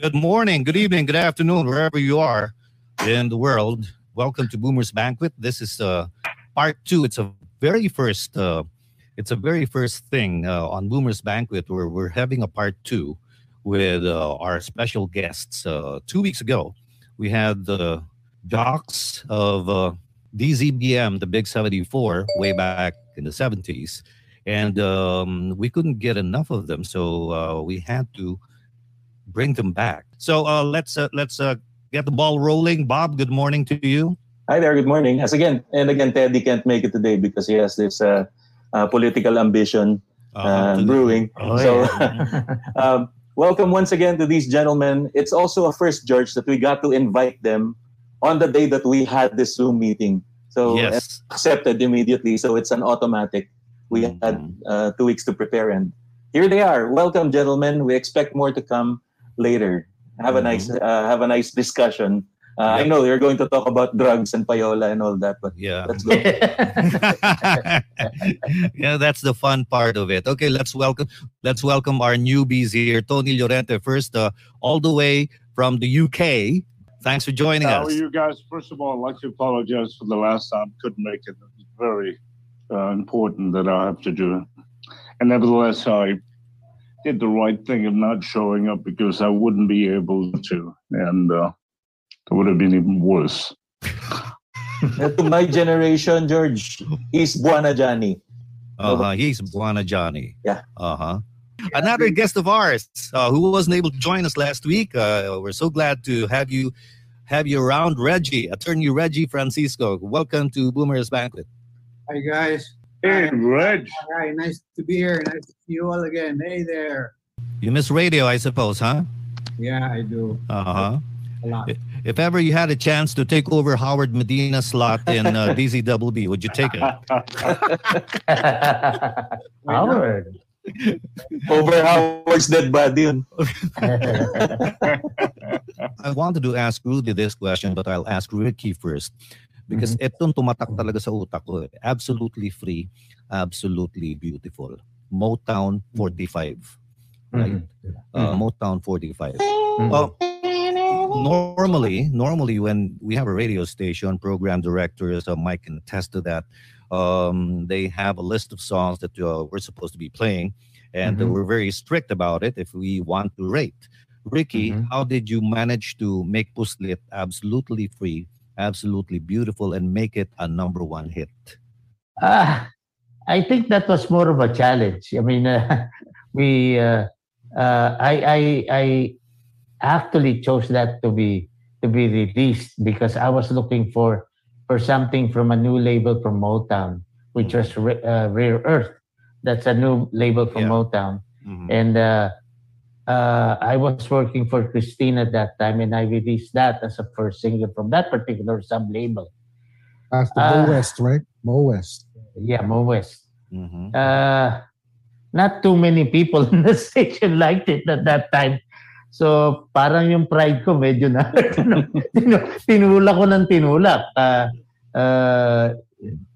Good morning, good evening, good afternoon, wherever you are in the world. Welcome to Boomer's Banquet. This is uh, part two. It's a very first. Uh, it's a very first thing uh, on Boomer's Banquet where we're having a part two with uh, our special guests. Uh, two weeks ago, we had the jocks of uh, DZBM, the Big 74, way back in the 70s. And um, we couldn't get enough of them, so uh, we had to bring them back. So uh, let's uh, let's uh, get the ball rolling. Bob, good morning to you. Hi there. Good morning. As again, and again, Teddy can't make it today because he has this uh, uh, political ambition uh, brewing. Oh, so, um, welcome once again to these gentlemen. It's also a first, George, that we got to invite them on the day that we had this Zoom meeting. So Yes. accepted immediately. So it's an automatic. We Mhm. had uh, two weeks to prepare, and here they are. Welcome, gentlemen. We expect more to come later. Have a nice, uh, have a nice discussion. Uh, I know you're going to talk about drugs and payola and all that, but Yeah. let's go. yeah, that's the fun part of it. Okay, let's welcome let's welcome our newbies here. Tony Llorente first, uh, all the way from the UK. Thanks for joining How us. are you guys? First of all, I'd like to apologize for the last time. Couldn't make it. It's very uh, important that I have to do it. And nevertheless, I did the right thing of not showing up because I wouldn't be able to. And uh, it would have been even worse. Uh, to my generation, George, he's Bwana Johnny. Uh-huh. He's Bwana Johnny. Yeah. Uh-huh. Another guest of ours uh, who wasn't able to join us last week. Uh, we're so glad to have you have you around, Reggie, attorney Reggie Francisco. Welcome to Boomer's Banquet. Hi guys. Hey, Reg. Hi, nice to be here. Nice to see you all again. Hey there. You miss radio, I suppose, huh? Yeah, I do Uh-huh. a lot. If ever you had a chance to take over Howard Medina's slot in uh, DZWB, would you take it? Howard. Over Howard's dead body. yun. I wanted to ask Rudy this question, but I'll ask Ricky first. Because itong tumatak talaga sa utak ko. eh. Absolutely free, absolutely beautiful. Motown 45. Right? Uh, Motown 45. Uh, normally, normally when we have a radio station, program directors, uh, Mike can attest to that. Um, they have a list of songs that uh, we're supposed to be playing, and Mhm. we're very strict about it if we want to rate. Ricky, Mhm. how did you manage to make Puslit absolutely free, absolutely beautiful, and make it a number one hit? Ah, I think that was more of a challenge. I mean, uh, we, uh, uh, I, I, I actually chose that to be to be released because I was looking for for something from a new label from Motown, which was Ra- uh, Rare Earth. That's a new label from Yeah. Motown, Mhm. and uh, uh, I was working for Christine at that time, and I released that as a first single from that particular sub label. After Ah. Mo West, right? Mo West. Yeah, Mo West. Mhm. uh, not too many people in the station liked it at that time. So parang yung pride ko medyo na tinu- tinulak ko ng tinulak. Uh, uh,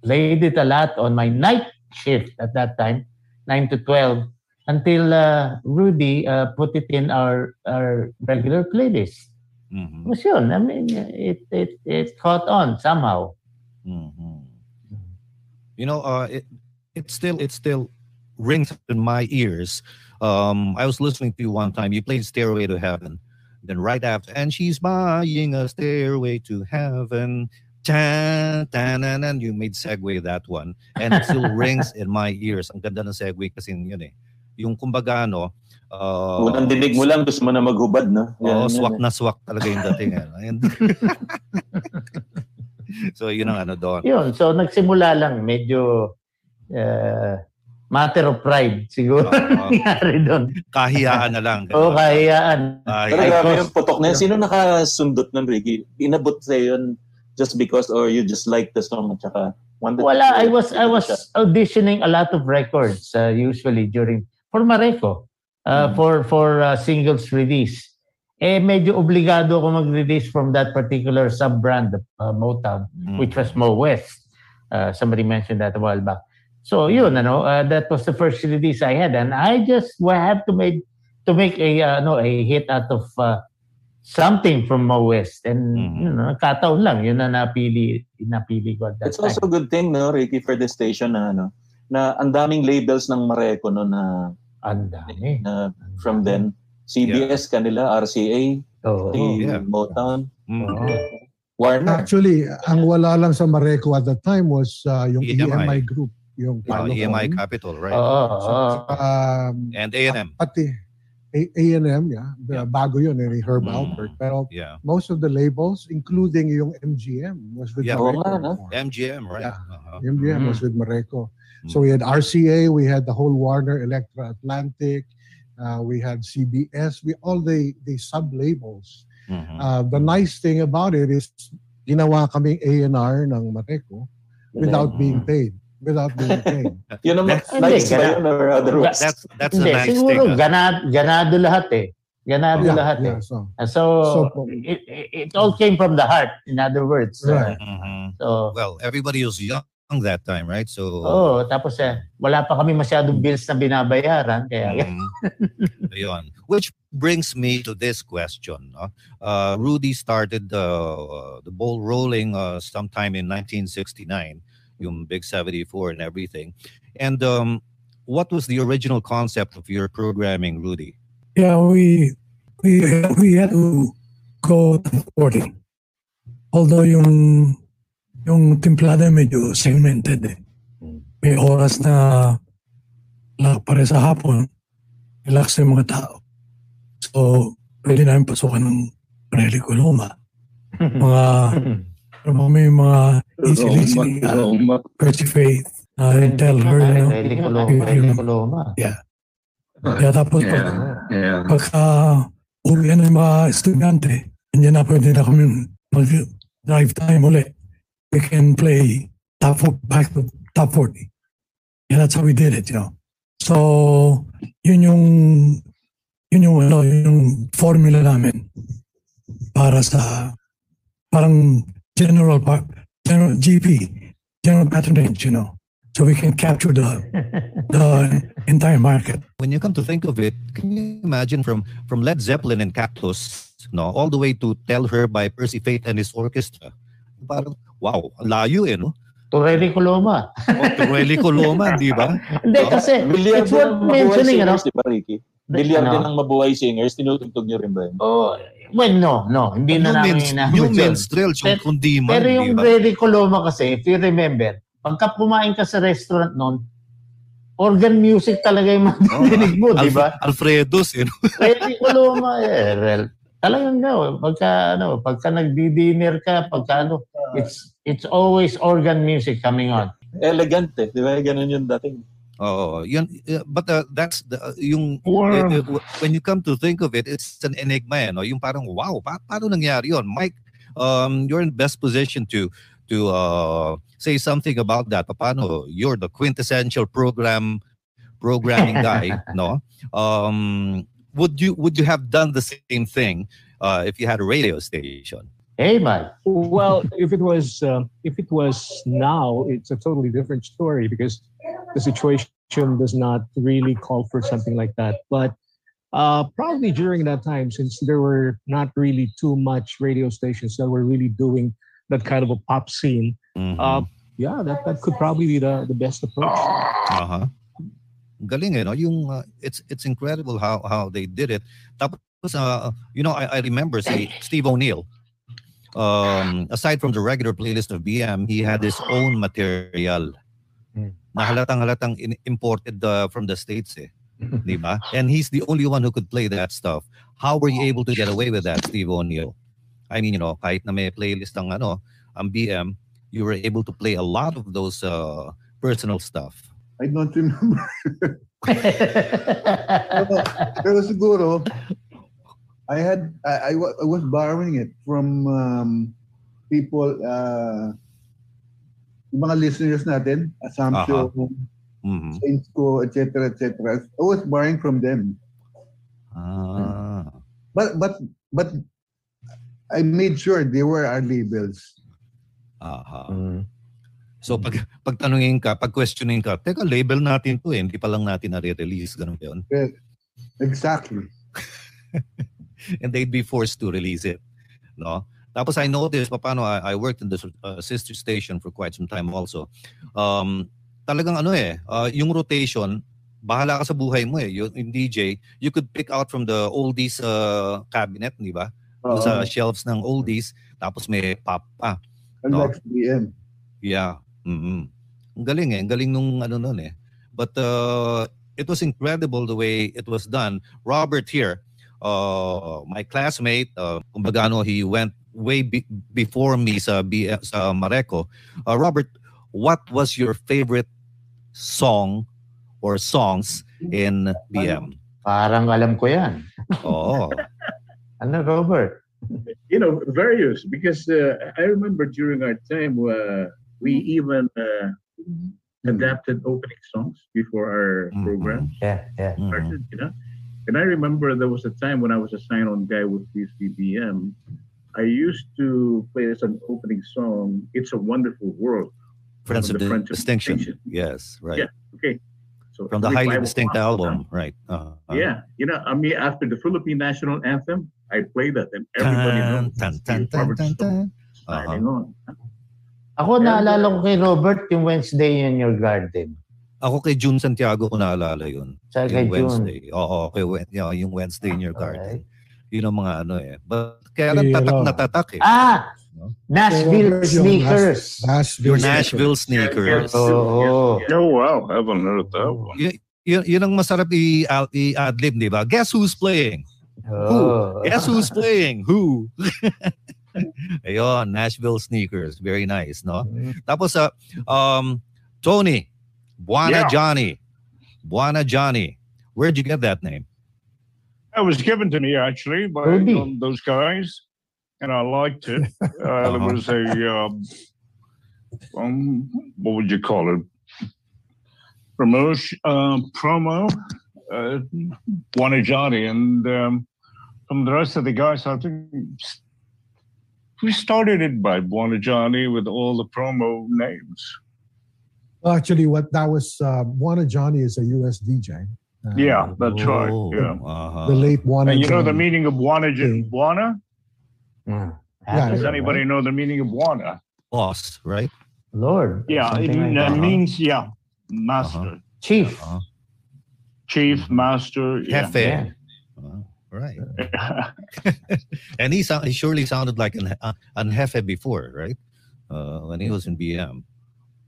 laid it a lot on my night shift at that time, 9 to 12, until uh, Rudy uh, put it in our, our regular playlist. Mhm. Was yun. I mean, it, it, it caught on somehow. Mhm. You know, uh, it it still it still rings in my ears. Um, I was listening to you one time. You played "Stairway to Heaven," then right after, and she's buying a stairway to heaven. Tan, tan, and you made segue that one, and it still rings in my ears. Ang ganda ng segue kasi yun eh. Yung kumbaga no, uh, Unang dinig mo lang, gusto mo na maghubad, no? Oo, Yan, yan, swak yan. na swak talaga yung dating. ano. So yun ang ano doon. Yun, so nagsimula lang medyo uh, matter of pride siguro Oo. nangyari doon. Kahiyaan na lang. Oo, kahiyaan. Pero grabe yung putok na yun. Sino nakasundot ng Ricky? Inabot sa'yo yun just because or you just like the song at saka wanted Wala, I was I was auditioning a lot of records uh, usually during for Mareco uh, Mm. for for uh, singles release. Eh medyo obligado ako mag-release from that particular sub-brand of uh, Motown Mm. which was Mo West. Uh, somebody mentioned that a while back. So yun, ano, uh, that was the first release I had, and I just wa- have to make to make a uh, no a hit out of uh, something from Mo West. And, Mhm. you know, nagkataon lang. Yun na napili, napili ko at that It's time. also a good thing, no, Ricky, for this station na, ano, na ang daming labels ng Mareco, no, na, Ang dami. na from then. CBS kanila, RCA, Oo. the yeah. Motown, Mhm. Oo. Warner. Actually, ang wala lang sa Mareco at the time was uh, yung EMI. EMI group. Yung Uh, Palo EMI. Capital, right? Oo. oo. Um, and A&M. pati A&M, yeah. Yeah. Bago yun, eh, ni Herb Mm. Alpert. Pero Yeah. most of the labels, including yung MGM, was with Yeah. Mareco. no? MGM, right? Yeah. Uh-huh. MGM Mhm. was with Mareco. So we had RCA, we had the whole Warner, Elektra Atlantic, uh, we had CBS, we all the the sub labels. Mhm. Uh, the nice thing about it is ginawa kaming A&R ng Mareco without Mhm. being paid. Without being paid. Yun ang That's- nice Hindi, ba gana- yun or otherwise? That's that's a Hindi, nice siguro thing. ganado, ganado lahat eh. Ganado yeah, lahat yeah, eh. so, So, So- it, it, it all came from the heart, in other words. Right. Mhm. So, Well, everybody was young that time, right? So oh, tapos eh, wala pa kami masyadong bills na binabayaran. Kaya, Mhm. Ayun. Which brings me to this question. no? Uh, Rudy started uh, the ball rolling uh, sometime in 1969, yung Big 74 and everything. And um, what was the original concept of your programming, Rudy? Yeah, we we we had to go to 40. Although yung yung timplada medyo segmented eh. May oras na lang pare sa hapon, relax yung mga tao. So, pwede namin pasukan ng Rally Coloma. Mga, mga may mga easy listening, uh. Percy Faith, uh, and tell her, you know, Ready Coloma. Ready Coloma. kaya tapos pag, Yeah. pagka uwi na yung mga estudyante, hindi na pwede na kami mag-drive time ulit. We can play top fo- back to top 40. Yeah, that's how we did it, you know. So, yun yung yun yung ano, yun yung formula namin para sa parang general par- general GP, general patronage, you know. So we can capture the the entire market. When you come to think of it, can you imagine from from Led Zeppelin and Cactus, no, all the way to Tell Her by Percy Faith and his orchestra? Parang, wow, layo eh, no? To Ready Coloma. O, Pirelli Coloma, di ba? Hindi, kasi Bilyar it's din worth mentioning, ano? singers, di ba, Ricky? Bilyar din Ano? ang mabuhay singers, tinutugtog niyo rin ba yun? Oh, well, no, no. Hindi na namin inaabot yung yun. minstrels, yung Pero- kundiman, Pero yung ba? Ready Coloma kasi, if you remember, pagka kumain ka sa restaurant noon, organ music talaga yung madidinig mo, di ba? Alf- Alfredo's, eh, no? Ready Coloma, eh, well, talagang no, pagka, ano, pagka nagdi-dinner ka, pagka ano, it's, it's always organ music coming on. Elegant eh, di ba? Ganun yung dating. Oo, yun, uh, but uh, that's the, uh, yung, Or, uh, uh, when you come to think of it, it's an enigma, eh, no? Yung parang, wow, pa paano nangyari yun? Mike, um, you're in best position to to uh, say something about that. Paano you're the quintessential program programming guy, no? Um, would you would you have done the same thing uh, if you had a radio station? Hey, Mike. Well, if it was uh, if it was now, it's a totally different story because the situation does not really call for something like that. But uh, probably during that time, since there were not really too much radio stations that were really doing that kind of a pop scene, Mhm. uh, yeah, that, that could probably be the, the best approach. Uh-huh. Galing eh, no? Yung, uh, it's, it's incredible how, how they did it. Tapos, uh, you know, I, I remember say, Steve O'Neill, um, aside from the regular playlist of BM, he had his own material Hmm. na halatang halatang in- imported uh, from the States eh. Di ba? And he's the only one who could play that stuff. How were you able to get away with that, Steve O'Neill? I mean, you know, kahit na may playlist ang ano, ang BM, you were able to play a lot of those uh, personal stuff. I don't remember. Pero siguro, I had, I, I, wa- I was borrowing it from um, people, uh, yung mga listeners natin, Assumption, Mhm. Saints ko, etc., etc. I was borrowing from them. Ah. But, but, but, I made sure they were our labels. Aha. Mm. So pag pagtanungin ka, pag questioning ka, teka label natin 'to eh, hindi pa lang natin na-release ganun 'yun? Exactly. and they'd be forced to release it. No? Tapos I noticed, paano, I, I worked in the uh, sister station for quite some time also. Um, talagang ano eh, uh, yung rotation, bahala ka sa buhay mo eh. Yung, yung DJ, you could pick out from the oldies uh, cabinet, di ba? Oo. Sa shelves ng oldies, tapos may pop pa. Ang no. Lex BM. Yeah. mm Ang galing eh. Ang galing nung ano nun eh. But uh, it was incredible the way it was done. Robert here, uh, my classmate, uh, kumbaga ano, he went way be- before me sa, B- sa Mareco. Uh, Robert, what was your favorite song or songs in BM? Parang alam ko yan. Oo. Ano, Robert? you know, various because uh, I remember during our time uh, we even uh, adapted opening songs before our Mhm. program Yeah, yeah. Started, you know. And I remember there was a time when I was assigned on Guy with BCBM. I used to play as an opening song, It's a Wonderful World. Friends From of the the Friends Distinction. Distinction. Yes, right. Yeah. Okay. So From the highly revival distinct song. album, right. Uh, uh, Yeah, you know, I mean, after the Philippine national anthem, I played that, and everybody knows. Tan, it's tan, tan, Robert tan, Stone tan. Uh-huh. signing on. Ako naalala ko kay Robert yung Wednesday in your garden. Ako kay June Santiago ko naalala yun. Sa kay Yung June. Wednesday. Oo, kay Wed- yeah, yung Wednesday in your garden. Yun ang mga ano eh. But kaya lang tatak na tatak eh. Ah! Nashville Robert, yung Sneakers. Nashville. Your Nashville sneakers. Oo. Oh wow, haven't heard that one. Y- yun, yun ang masarap i- i- ad-lib, di ba? Guess who's playing? Oo. Guess who's playing? Who? Ayun, Nashville sneakers. Very nice, no? Tapos sa um Tony, Bwana Yeah. Johnny. Bwana Johnny. Where'd you get that name? That was given to me actually by um, those guys, and I liked it. Uh, Uh-huh. There was a um, um, what would you call it? Promotion, uh, promo, uh, Bwana Johnny, and um, from the rest of the guys, I think we started it by Bwana Johnny with all the promo names. Well, actually, what that was, uh, Bwana Johnny is a U.S. DJ. Uh, Yeah, that's right. Oh, Yeah. uh-huh. The late Bwana And you know the meaning of Bwana? Okay. Bwana? Mm. Yeah, Does yeah, anybody know the meaning of Bwana? boss, right? Lord. Yeah, it, like it that. means yeah, master, Chief. Uh-huh. chief, master. Yeah. Jefe. Yeah. Uh, right. And he, sound, he surely sounded like an, uh, an Jefe before, right? Uh, when he was in BM.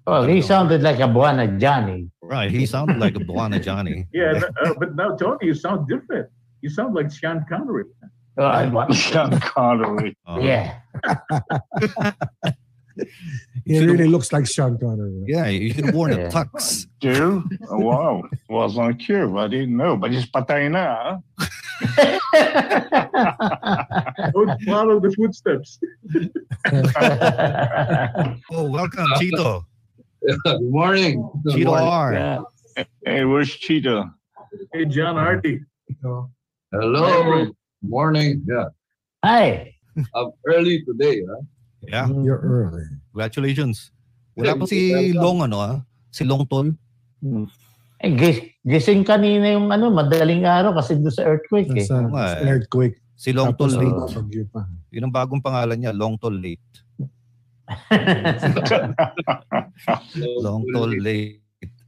Oh, he sounded like a Bwana Johnny. Right. He sounded like a Bwana Johnny. Yeah, uh, but now Tony, you sound different. You sound like Sean Connery. Oh, I- Sean Connery. Uh, yeah. He really looks like Sean Connery. Yeah, you should have worn Yeah. a tux. Do? Oh, wow. Was on cue. I didn't know, but it's patay na. huh? Don't follow the footsteps. Oh, welcome, Chito. Good morning. Good morning. R. Yeah. Hey, where's Cheetah? Hey, John Hardy. Hello. Morning. Yeah. Hi. I'm early today. Huh? Yeah, You're early. congratulations. Wala pa si Long, ano ah? Si Long Tol. Eh, gis- gising kanina yung ano, madaling araw kasi doon sa earthquake eh. Sa earthquake. Si Long Tol Late. Yun ang bagong pangalan niya, Long Tol Late. Long Tol Late.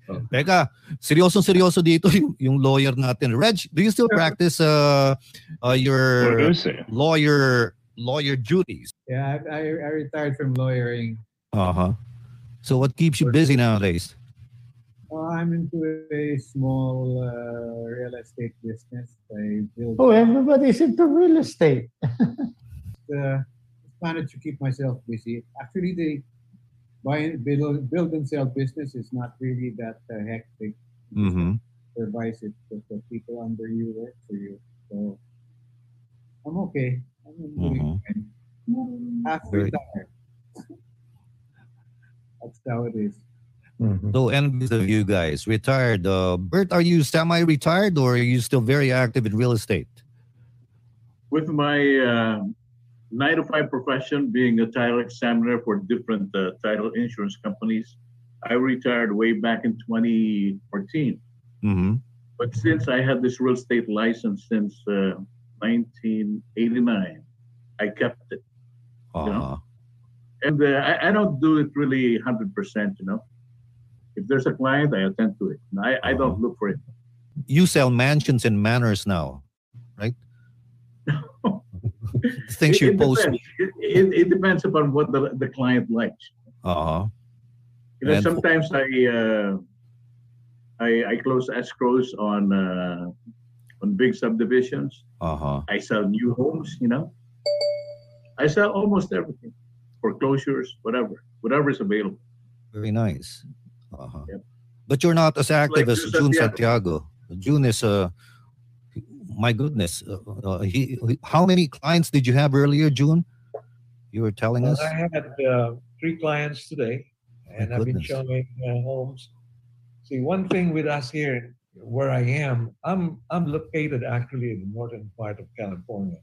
Oh. Teka, seryosong seryoso dito yung, yung lawyer natin. Reg, do you still practice uh, uh, your lawyer lawyer duties? Yeah, I, I, I retired from lawyering. Uh-huh. So what keeps you busy nowadays? Uh, I'm into a small uh, real estate business. I build, oh, everybody's into real estate. uh, manage to keep myself busy. Actually, the buy and build, build and sell business is not really that uh, hectic. Mm-hmm. Supervise it with the people under you work for you. So I'm okay. I'm doing fine. Half Very- retired. That's how it is. Mhm. So envious of you guys. Retired. Uh, Bert, are you semi-retired or are you still very active in real estate? With my uh, nine to five profession, being a title examiner for different uh, title insurance companies, I retired way back in 2014. Mm-hmm. But since I had this real estate license since uh, 1989. I kept it. Uh-huh. And uh, I, I don't do it really 100%, you know. If there's a client, I attend to it. I, I don't look for it. You sell mansions and manors now, right? Things it, you it post. Depends. It, it, it depends upon what the, the client likes. Uh-huh. You know, And- sometimes I, uh, I I close escrows on uh, on big subdivisions. Uh-huh. I sell new homes. You know, I sell almost everything, foreclosures, whatever, whatever is available. Very nice. Uh-huh. Yep. But you're not as active Like as June Santiago. Santiago. June is uh my goodness. Uh, uh, he, he- how many clients did you have earlier, June? You were telling Well, us. I had uh, three clients today, and I've been showing uh, homes. See, one thing with us here, where I am, I'm I'm located actually in the northern part of California,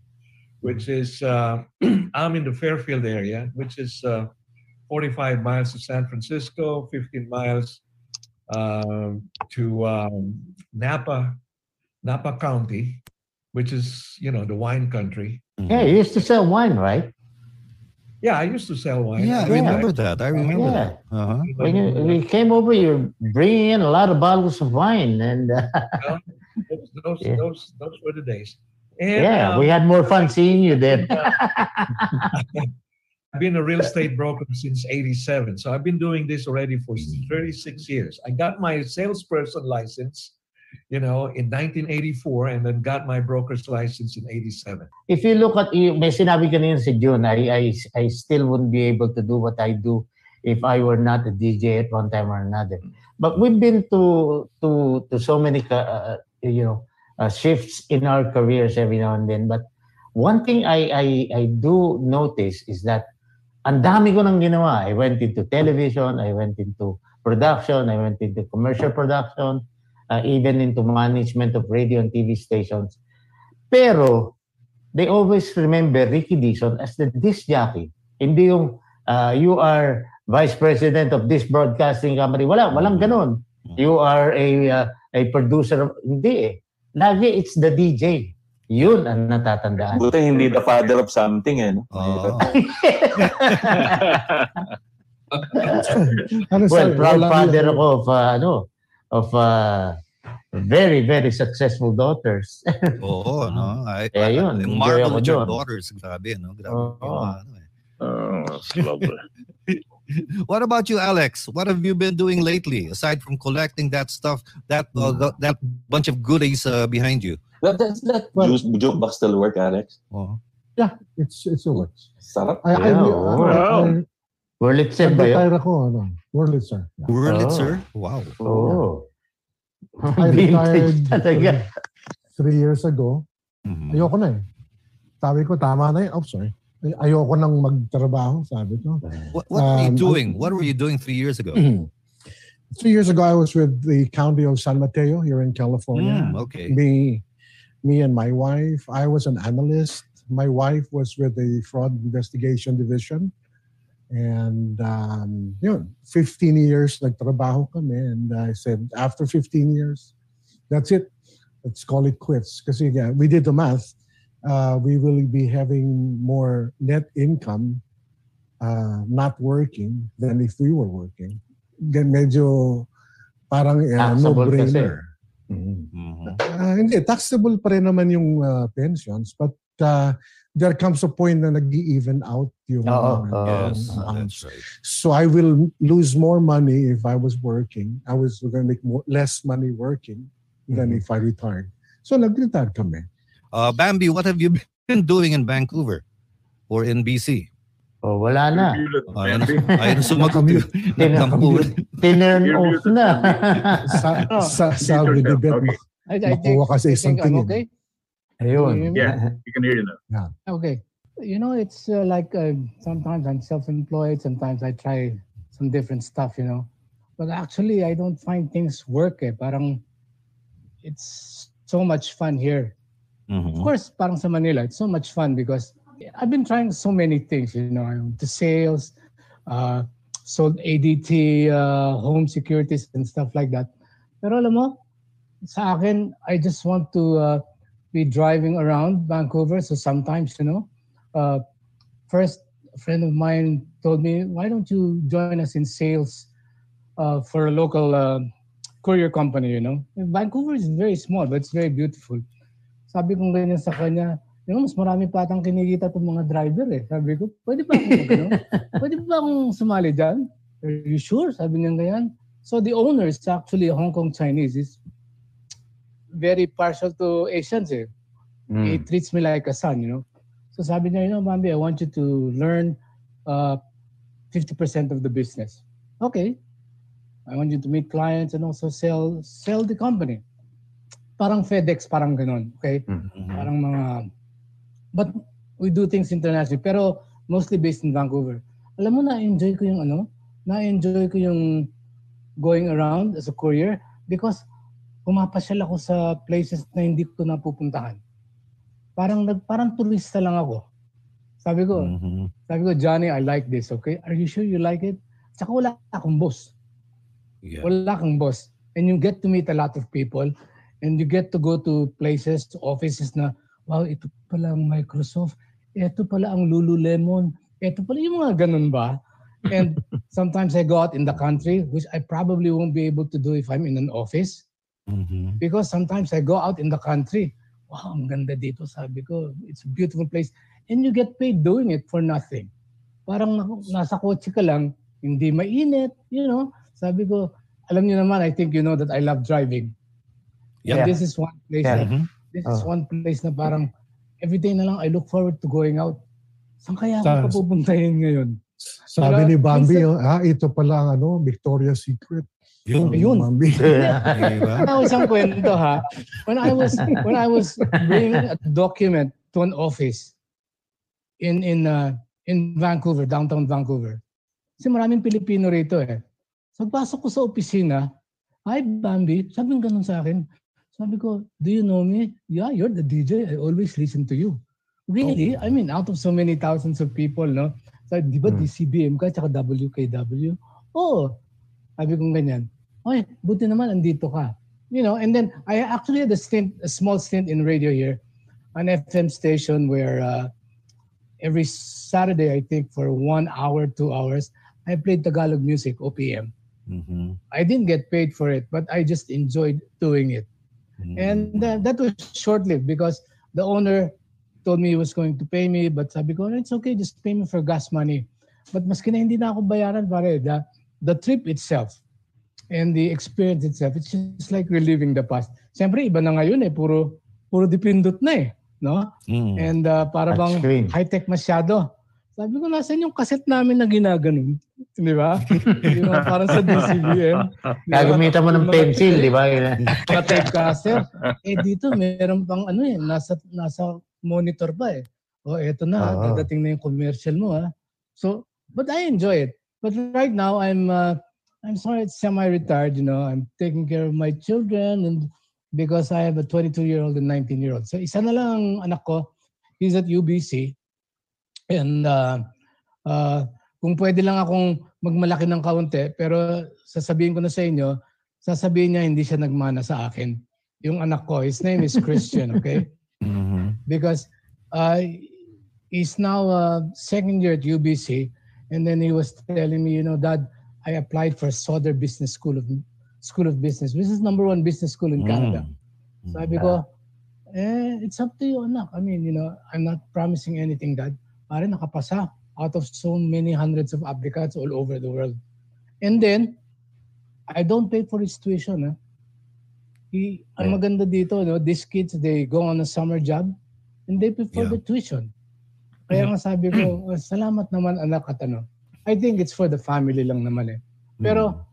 which is uh, I'm in the Fairfield area, which is uh, 45 miles to San Francisco, 15 miles um, to um, Napa, Napa County, which is you know the wine country. Yeah, you used to sell wine, right? Yeah, I used to sell wine. Yeah, I Yeah. remember that. I remember Yeah. that. Uh-huh. When you, we came over, you're bringing in a lot of bottles of wine, and uh, those, those, Yeah. those, those were the days. And, yeah, um, we had more fun seeing you then. I've been a real estate broker since 87. So I've been doing this already for 36 years. I got my salesperson license, you know, in 1984 and then got my broker's license in 87. if you look at may sinabi kanina si June, I, I, I still wouldn't be able to do what I do if I were not a DJ at one time or another. But we've been to to to so many uh, you know uh, shifts in our careers every now and then. But one thing I I, I do notice is that ang dami ko nang ginawa. I went into television, I went into production, I went into commercial production, uh, even into management of radio and TV stations. Pero they always remember Ricky Dizon as the disc jockey. Hindi yung uh, you are vice president of this broadcasting company. Wala, walang ganon. You are a uh, a producer. of- Hindi eh. Lagi it's the DJ. Yun ang natatandaan. Buti hindi the father of something eh. no? Oh. Ano, well, proud father ako of uh, ano of uh, very very successful daughters. Oo, no? I, Kaya yun, yung marvel ako your doon. daughters. Grabe, no? Grabe. Oo. yung ano eh. Oh, that's lovely. What about you, Alex? What have you been doing lately aside from collecting that stuff, that uh, th- that bunch of goodies uh, behind you? That, does that juice, jukebox still work, Alex? Oh. Yeah, it's it's a works. Sarap. I, I, Yeah, I, wow. I, Wurlitzer ba yun? ako, ano, Wurlitzer. Yeah. Wurlitzer? Wow. Oh. I retired talaga. three years ago. Mhm. Ayoko na eh. Sabi ko, tama na yun. Oh, sorry. Ay- Ayoko nang magtrabaho, sabi ko. What, what were you Um, doing? What were you doing three years ago? Three years ago, I was with the county of San Mateo here in California. Mm, okay. Me, me and my wife. I was an analyst. My wife was with the fraud investigation division. And um, yun, 15 years nagtrabaho kami. And I said, after 15 years, that's it. Let's call it quits. Kasi yeah, we did the math. Uh, we will be having more net income uh, not working than if we were working. Then medyo parang uh, no-brainer. Mhm. Ah, hindi, taxable pa rin naman yung uh, pensions, but uh, there comes a point na nag-even out yung Oo, oo. Yes, that's right. So I will lose more money if I was working. I was going to make more, less money working than Mm-hmm. if I retired. So nag-retire kami. Uh, Bambi, what have you been doing in Vancouver or in BC? Oh, wala na. Ayun, ayun sumagot. Tina- Nagkampul. Tinurn off na. Sa, sa, Beth, Okay. I, I think, makuha ka sa I isang think I'm tingin. okay. Ayun. Yeah, you can hear you now. Okay. You know, it's uh, like uh, sometimes I'm self-employed. Sometimes I try some different stuff. You know, but actually I don't find things work. Eh. Parang it's so much fun here. Mhm. Of course, parang sa Manila, it's so much fun because I've been trying so many things. You know, the sales, uh, sold ADT, uh, home securities and stuff like that. Pero alam mo, sa akin, I just want to uh, be driving around Vancouver. So sometimes, you know, uh, first a friend of mine told me, why don't you join us in sales uh, for a local uh, courier company, you know? Vancouver is very small, but it's very beautiful. Sabi ko ganyan sa kanya, you know, mas marami pa atang kinikita itong mga driver eh. Sabi ko, pwede ba akong, ano? pwede ba akong sumali dyan? Are you sure? Sabi niya ganyan. So the owner is actually a Hong Kong Chinese. He's very partial to Asians eh. He treats me like a son, you know. So sabi niya, you know, Bambi, I want you to learn uh, 50% of the business. Okay. I want you to meet clients and also sell sell the company. Parang FedEx, parang ganon. Okay? Parang mga... But we do things internationally. Pero mostly based in Vancouver. Alam mo, na-enjoy ko yung ano? Na-enjoy ko yung going around as a courier because pumapasyal ako sa places na hindi ko napupuntahan. Parang nag parang turista lang ako. Sabi ko, sabi ko, Johnny, I like this, okay? Are you sure you like it? Tsaka wala akong boss. Yeah. Wala kang boss. And you get to meet a lot of people and you get to go to places, to offices na, wow, ito pala ang Microsoft, ito pala ang Lululemon, ito pala yung mga ganun ba? And sometimes I go out in the country, which I probably won't be able to do if I'm in an office. Because sometimes I go out in the country, wow, ang ganda dito, sabi ko, it's a beautiful place. And you get paid doing it for nothing. Parang na- nasa kotse ka lang, hindi mainit, you know. Sabi ko, alam niyo naman, I think you know that I love driving. Yeah. And this is one place, Yeah. na, Mhm. this is Oh. one place na parang every day na lang I look forward to going out. Saan kaya Sa- ako papupuntahin ngayon? Sabi Pero ni Bambi, minsan- ah, ito pala ang ano, Victoria's Secret. Yun. Ayun. Bambi. Ano isang kwento ha? When I was when I was bringing a document to an office in in uh, in Vancouver, downtown Vancouver. Kasi maraming Pilipino rito eh. So pasok ko sa opisina, Hi Bambi, sabi ng ganun sa akin. Sabi ko, do you know me? Yeah, you're the DJ. I always listen to you. Really? I mean, out of so many thousands of people, no? Sabi, di ba DCBM ka, tsaka WKW? Oo. Sabi kong ganyan. Oy, buti naman andito ka. You know, and then I actually had a stint, a small stint in radio here, an FM station where uh, every Saturday, I think for one hour, two hours, I played Tagalog music, OPM. I didn't get paid for it, but I just enjoyed doing it. And uh, that was short-lived because the owner told me he was going to pay me, but sabi ko, it's okay, just pay me for gas money. But maski na hindi na ako bayaran, pare, the, the trip itself and the experience itself, it's just like reliving the past. Siyempre, iba na ngayon eh, puro, puro dipindot na eh. No? And uh, para bang Touchscreen. high-tech masyado. Sabi ko, nasan yung cassette namin na ginaganon? Di ba? Yung mga parang sa DCBM. Di ba? Gagamitan mo ng pencil, di ba? Mga typecaster. Eh dito, meron pang ano eh, nasa, nasa monitor pa eh. O eto na, Oo. dadating na yung commercial mo ha. So, but I enjoy it. But right now, I'm, uh, I'm sorry, it's semi-retired, you know. I'm taking care of my children and because I have a 22-year-old and 19-year-old. So isa na lang ang anak ko. He's at UBC. And uh, uh, kung pwede lang akong magmalaki ng kaunti, pero sasabihin ko na sa inyo, sasabihin niya hindi siya nagmana sa akin. Yung anak ko, his name is Christian, okay? Because uh, he's now uh, second year at UBC, and then he was telling me, you know, Dad, I applied for Soder Business School of School of Business, which is number one business school in Canada. Sabi ko, eh, it's up to you, anak. I mean, you know, I'm not promising anything, Dad. Pare, nakapasa out of so many hundreds of applicants all over the world. And then, I don't pay for his tuition. Eh. He, ang maganda dito, no, these kids, they go on a summer job and they pay for the tuition. Kaya nga sabi ko, "Oh, salamat naman anak at ano. I think it's for the family lang naman eh. Pero,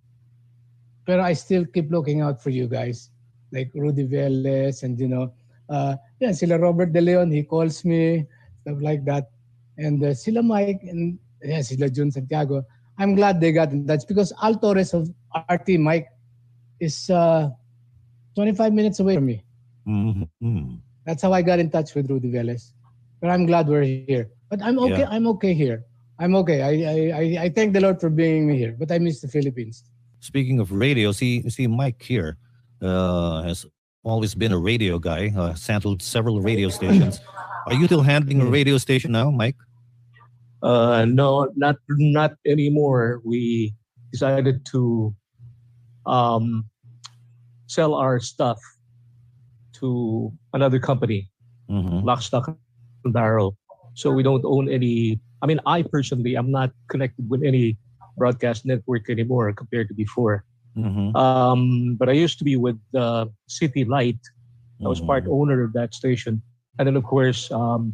pero I still keep looking out for you guys. Like Rudy Velez and you know, uh, yeah, sila Robert De Leon, he calls me, stuff like that. And uh, sila Mike and yeah, sila Jun Santiago. I'm glad they got in touch because Al Torres of RT Mike is uh, 25 minutes away from me. That's how I got in touch with Rudy Velez. But I'm glad we're here. But I'm okay. Yeah. I'm okay here. I'm okay. I, I I I thank the Lord for bringing me here. But I miss the Philippines. Speaking of radio, see see Mike here uh, has always been a radio guy, uh, handled several radio stations. Are you still handling a radio station now, Mike? Uh, no, not not anymore. We decided to um, sell our stuff to another company, Mhm. Lock, Stock, and Barrel. So we don't own any. I mean, I personally, I'm not connected with any broadcast network anymore compared to before. Mhm. Um, but I used to be with uh, City Light. I was part owner of that station, and then of course um,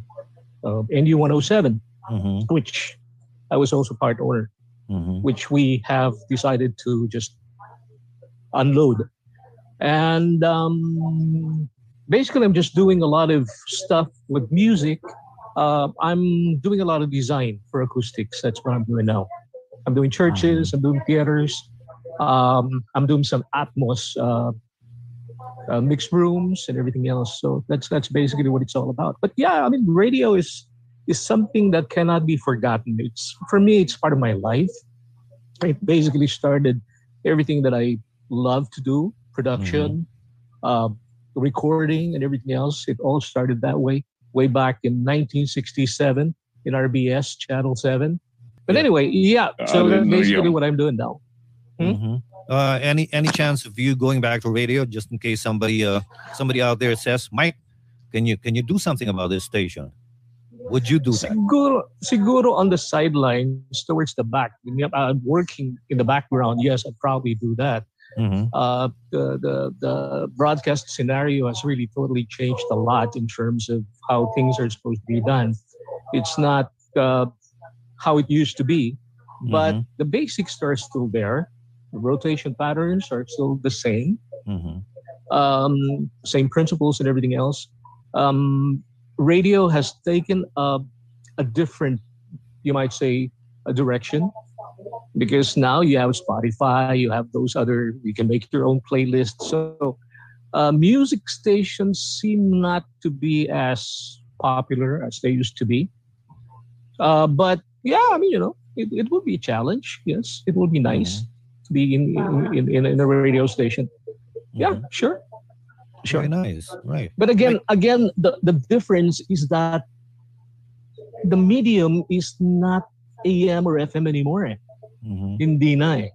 uh, NU 107, Mhm. which I was also part owner, Mhm. which we have decided to just unload. And um, basically, I'm just doing a lot of stuff with music. Uh, I'm doing a lot of design for acoustics. That's what I'm doing now. I'm doing churches. I'm doing theaters. Um, I'm doing some Atmos uh, uh, mixed rooms and everything else. So that's that's basically what it's all about. But yeah, I mean, radio is is something that cannot be forgotten. It's for me, it's part of my life. It basically started everything that I love to do, production, uh, recording, and everything else. It all started that way, way back in 1967 in RBS Channel Seven. But anyway, yeah. I So that's basically you. what I'm doing now. Mhm. Uh, any any chance of you going back to radio, just in case somebody uh somebody out there says, Mike, can you can you do something about this station? Would you do that? Siguro, siguro on the sidelines towards the back. When you- I'm working in the background. Yes, I'd probably do that. Mhm. Uh, the, the the broadcast scenario has really totally changed a lot in terms of how things are supposed to be done. It's not uh, how it used to be, but Mhm. the basics are still there. The rotation patterns are still the same Mhm. um, same principles and everything else. Um, radio has taken a, a different, you might say, a direction because now you have Spotify, you have those other, you can make your own playlist. So uh, music stations seem not to be as popular as they used to be. Uh, but yeah, I mean, you know, it, it would be a challenge. Yes, it would be nice to be in, in, in, in a radio station. Yeah, sure. Sure. Very nice. Right. But again, again, the, the difference is that the medium is not AM or FM anymore. Mhm. Hindi na eh.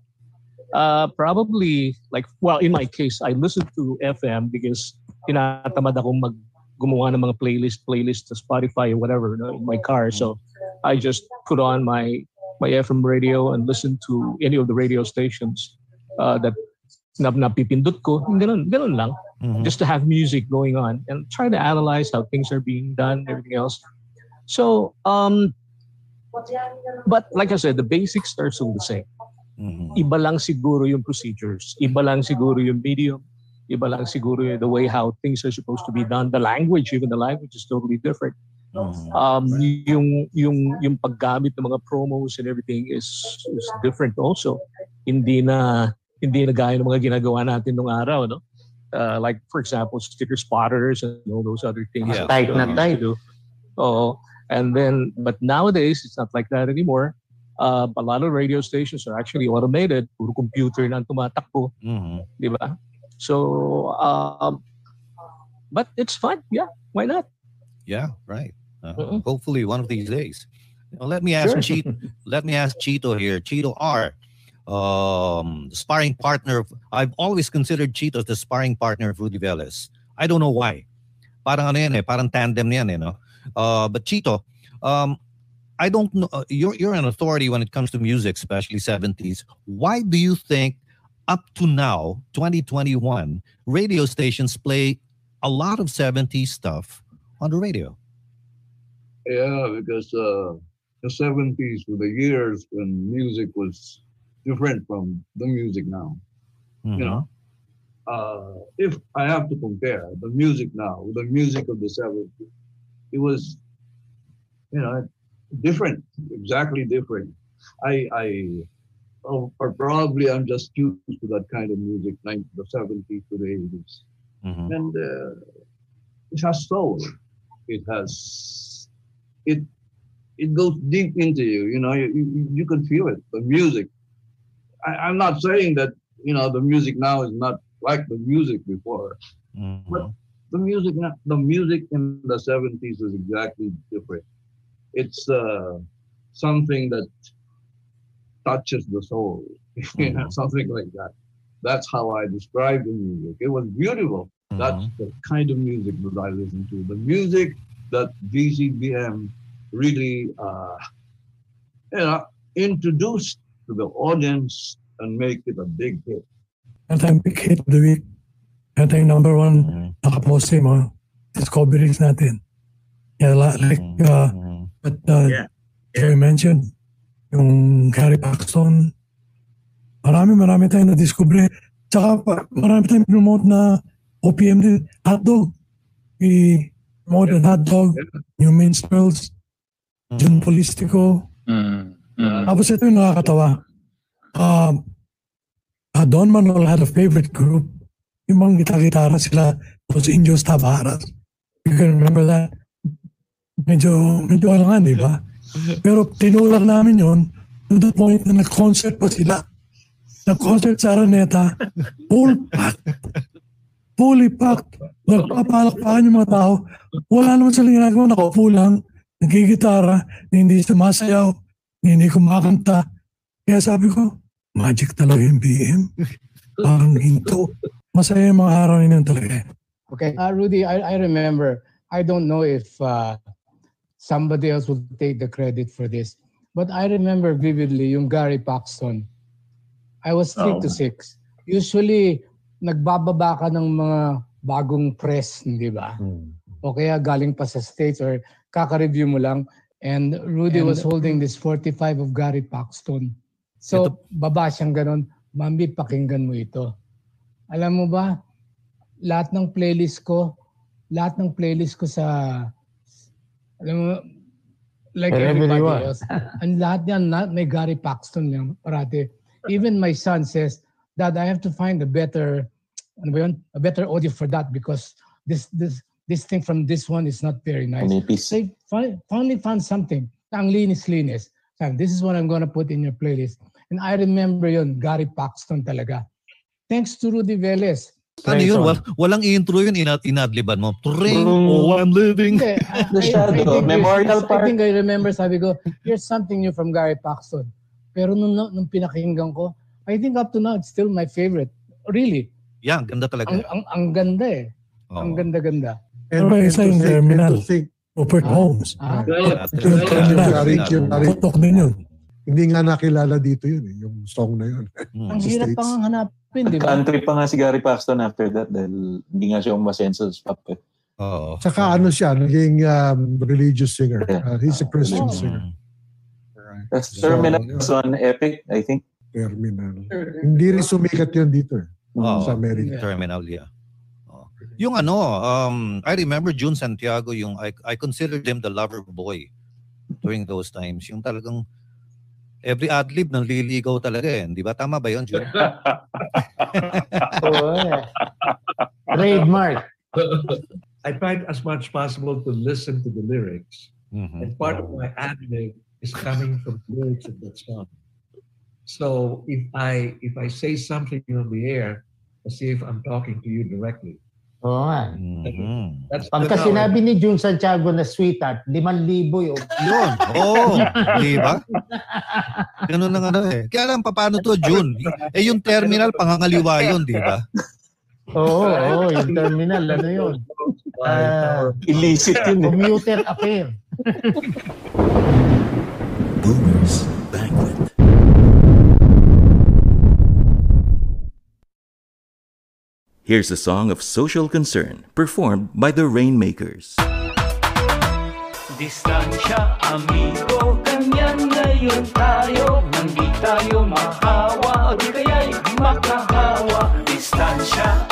Uh, probably like well in my case I listen to FM because tinatamad akong mag gumawa ng mga playlist playlist sa Spotify or whatever no, in my car so I just put on my my FM radio and listen to any of the radio stations uh, that na napipindot ko ganun ganun lang Mhm. just to have music going on and try to analyze how things are being done everything else so um but like I said the basics are still the same Mhm. iba lang siguro yung procedures, iba lang siguro yung medium, iba lang siguro yung the way how things are supposed to be done. The language, even the language is totally different. Um, yung yung yung paggamit ng mga promos and everything is is different also. Hindi na hindi na gaya ng mga ginagawa natin nung araw, no? Uh, like for example, sticker spotters and all those other things. Yeah. that Tight na tight. Oo. And then, but nowadays, it's not like that anymore. Uh, a lot of radio stations are actually automated. Puro computer na tumatakbo. Mhm. Di ba? So, um, but it's fun. Yeah, why not? Yeah, right. Uh, Hopefully, one of these days. Now, let me ask Sure. Chito. let me ask Chito here. Chito R, um, sparring partner. Of, I've always considered Chito as the sparring partner of Rudy Velez. I don't know why. Parang ano yan eh, parang tandem yan eh, no? Uh, but Chito, um, I don't know. Uh, you're you're an authority when it comes to music, especially 70s. Why do you think up to now, 2021, radio stations play a lot of 70s stuff on the radio? Yeah, because uh, the 70s were the years when music was different from the music now. You know, uh, if I have to compare the music now with the music of the 70s, it was, you know, different, exactly different. I, I, oh, or probably I'm just used to that kind of music, like the 70s to the 80s. Mm-hmm. And uh, it has soul. It has, it, it goes deep into you. You know, you, you, you can feel it. The music. I, I'm not saying that you know the music now is not like the music before, But the music, na- the music in the seventies is exactly different. It's uh, something that touches the soul, you know, something like that. That's how I describe the music. It was beautiful. That's the kind of music that I listen to. The music that VCBM really, uh, you know, introduced to the audience and make it a big hit. And ang big hit of the week, at ang number one nakaposte mo, discoveries natin. Yeah, like, uh, but uh, Joey mentioned, yung Gary Paxton, marami marami tayong na-discover. Tsaka marami tayong promote na OPM din, hotdog. We promoted hotdog, New Minstrels, June Polistico. Tapos ito yung nakakatawa. Um, uh, Don Manuel had a favorite group. Yung mga gitara-gitara sila, those Indios Tavaras. You can remember that? Medyo, medyo alangan, di ba? Pero tinulak namin yon to the point na nag-concert pa sila. Nag-concert sa Araneta, full packed. Fully packed. Nagpapalakpakan yung mga tao. Wala naman silang ginagawa, nakaupo lang, nagigitara, na hindi sumasayaw, na hindi kumakanta. Kaya sabi ko, magic talaga yung BM. Parang hinto. Masaya yung mga araw yun talaga. Okay. Uh, Rudy, I, I remember, I don't know if uh, somebody else would take the credit for this, but I remember vividly yung Gary Paxton. I was three Oh. to six. Usually, nagbababa ka ng mga bagong press, di ba? O kaya galing pa sa States or kaka-review mo lang. And Rudy And- was holding this 45 of Gary Paxton. So, baba siyang ganun, Mami, pakinggan mo ito. Alam mo ba, lahat ng playlist ko, lahat ng playlist ko sa, alam mo, like you everybody are. else, ang lahat yan, na, may Gary Paxton lang parati. Even my son says, Dad, I have to find a better, ano ba yun? a better audio for that because this this this thing from this one is not very nice. Manipis. So I fi- finally found something. Ang linis-linis. This is what I'm gonna put in your playlist. And I remember yun, Gary Paxton talaga. Thanks to Rudy Velez. Ano yun? Wal- walang intro yun, inat inadliban mo. Tring, oh, I'm living. Hindi, I- I- I think there's- I think I remember sabi ko, here's something new from Gary Paxton. Pero nung, nung pinakinggan ko, I think up to now, it's still my favorite. Really. Yan, ganda talaga. Ang, ang, ang ganda eh. Ang ganda-ganda. Pero isa yung terminal. Rupert Holmes. Ah. Terminal. Tutok din yun. Hindi nga nakilala dito yun eh, yung song na yun. Ang Sa hirap pang di ba? Country pa nga si Gary Paxton after that dahil hindi nga siya umasenso sa pop. Eh. Oo. Tsaka ano siya, naging um, religious singer. Uh, he's a Christian Oh. singer. That's So, Terminal was on Epic, I think. Terminal. Hindi rin sumikat yun dito eh. Oo. Sa America. Terminal, yeah. Oo. Yung ano, um, I remember June Santiago, yung I, I considered him the lover boy during those times. Yung talagang every ad-lib nang liligaw talaga eh. Di ba? Tama ba yun, June? Oo, eh. Trademark. I tried as much possible to listen to the lyrics. Mm-hmm. And part of my ad-lib is coming from the lyrics of that song. So if I if I say something on the air, as if I'm talking to you directly. Oo nga. That's Pagka sinabi ni June Santiago na sweetheart, 5,000 yun. Yun. Oo. Di ba? Ganun na nga ano eh. Kaya pa paano to, June? Eh yung terminal, pangangaliwa yun, di ba? Oo, oo, yung terminal, ano yun? Ah, Illicit yun eh. Commuter affair. Boomers Banquet. Here's a song of social concern performed by the Rainmakers. Distansya, amigo, ganyan ngayon tayo Nang di tayo mahawa, o di kaya'y makahawa Distansya,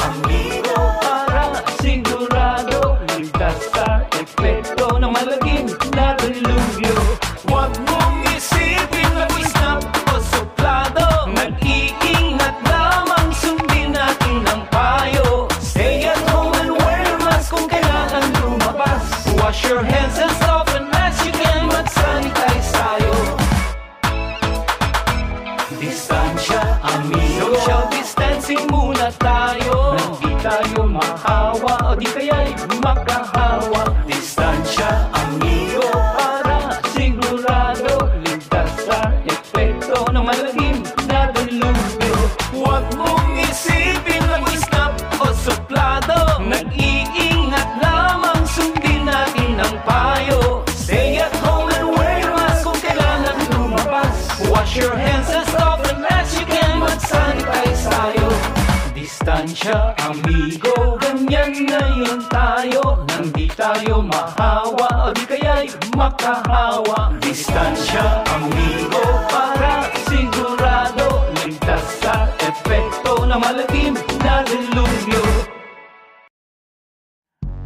makahawa Distansya, amigo, para sigurado Ligtas sa epekto ng malalim na dilubyo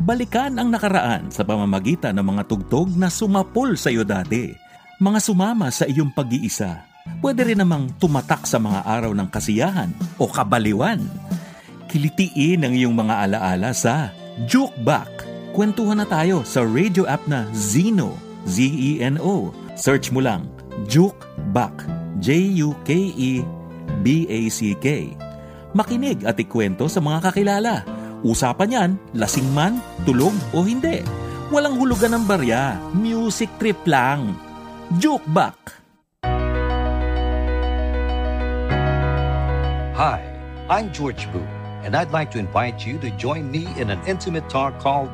Balikan ang nakaraan sa pamamagitan ng mga tugtog na sumapol sa iyo dati. Mga sumama sa iyong pag-iisa. Pwede rin namang tumatak sa mga araw ng kasiyahan o kabaliwan. Kilitiin ang iyong mga alaala sa Juke Back. Kwentuhan na tayo sa radio app na Zeno. Z-E-N-O. Search mo lang Juke Back. J-U-K-E-B-A-C-K. Makinig at ikwento sa mga kakilala. Usapan yan, lasing man, tulog o hindi. Walang hulugan ng barya, music trip lang. Jukebox! Hi, I'm George Boo, and I'd like to invite you to join me in an intimate talk called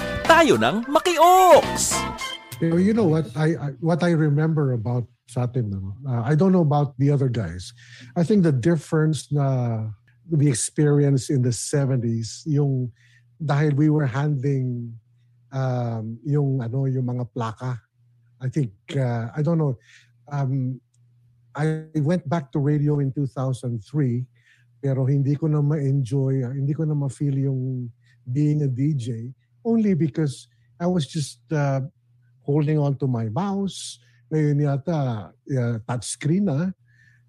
Tayo ng Maki-Oaks! You know, you know what I, I what I remember about Satin, no? uh, I don't know about the other guys. I think the difference na we experienced in the 70s, yung dahil we were handling um, yung ano yung mga plaka. I think uh, I don't know. Um, I went back to radio in 2003 pero hindi ko na ma-enjoy, hindi ko na ma-feel yung being a DJ only because I was just uh, holding on to my mouse. Ngayon yata, uh, touch screen na.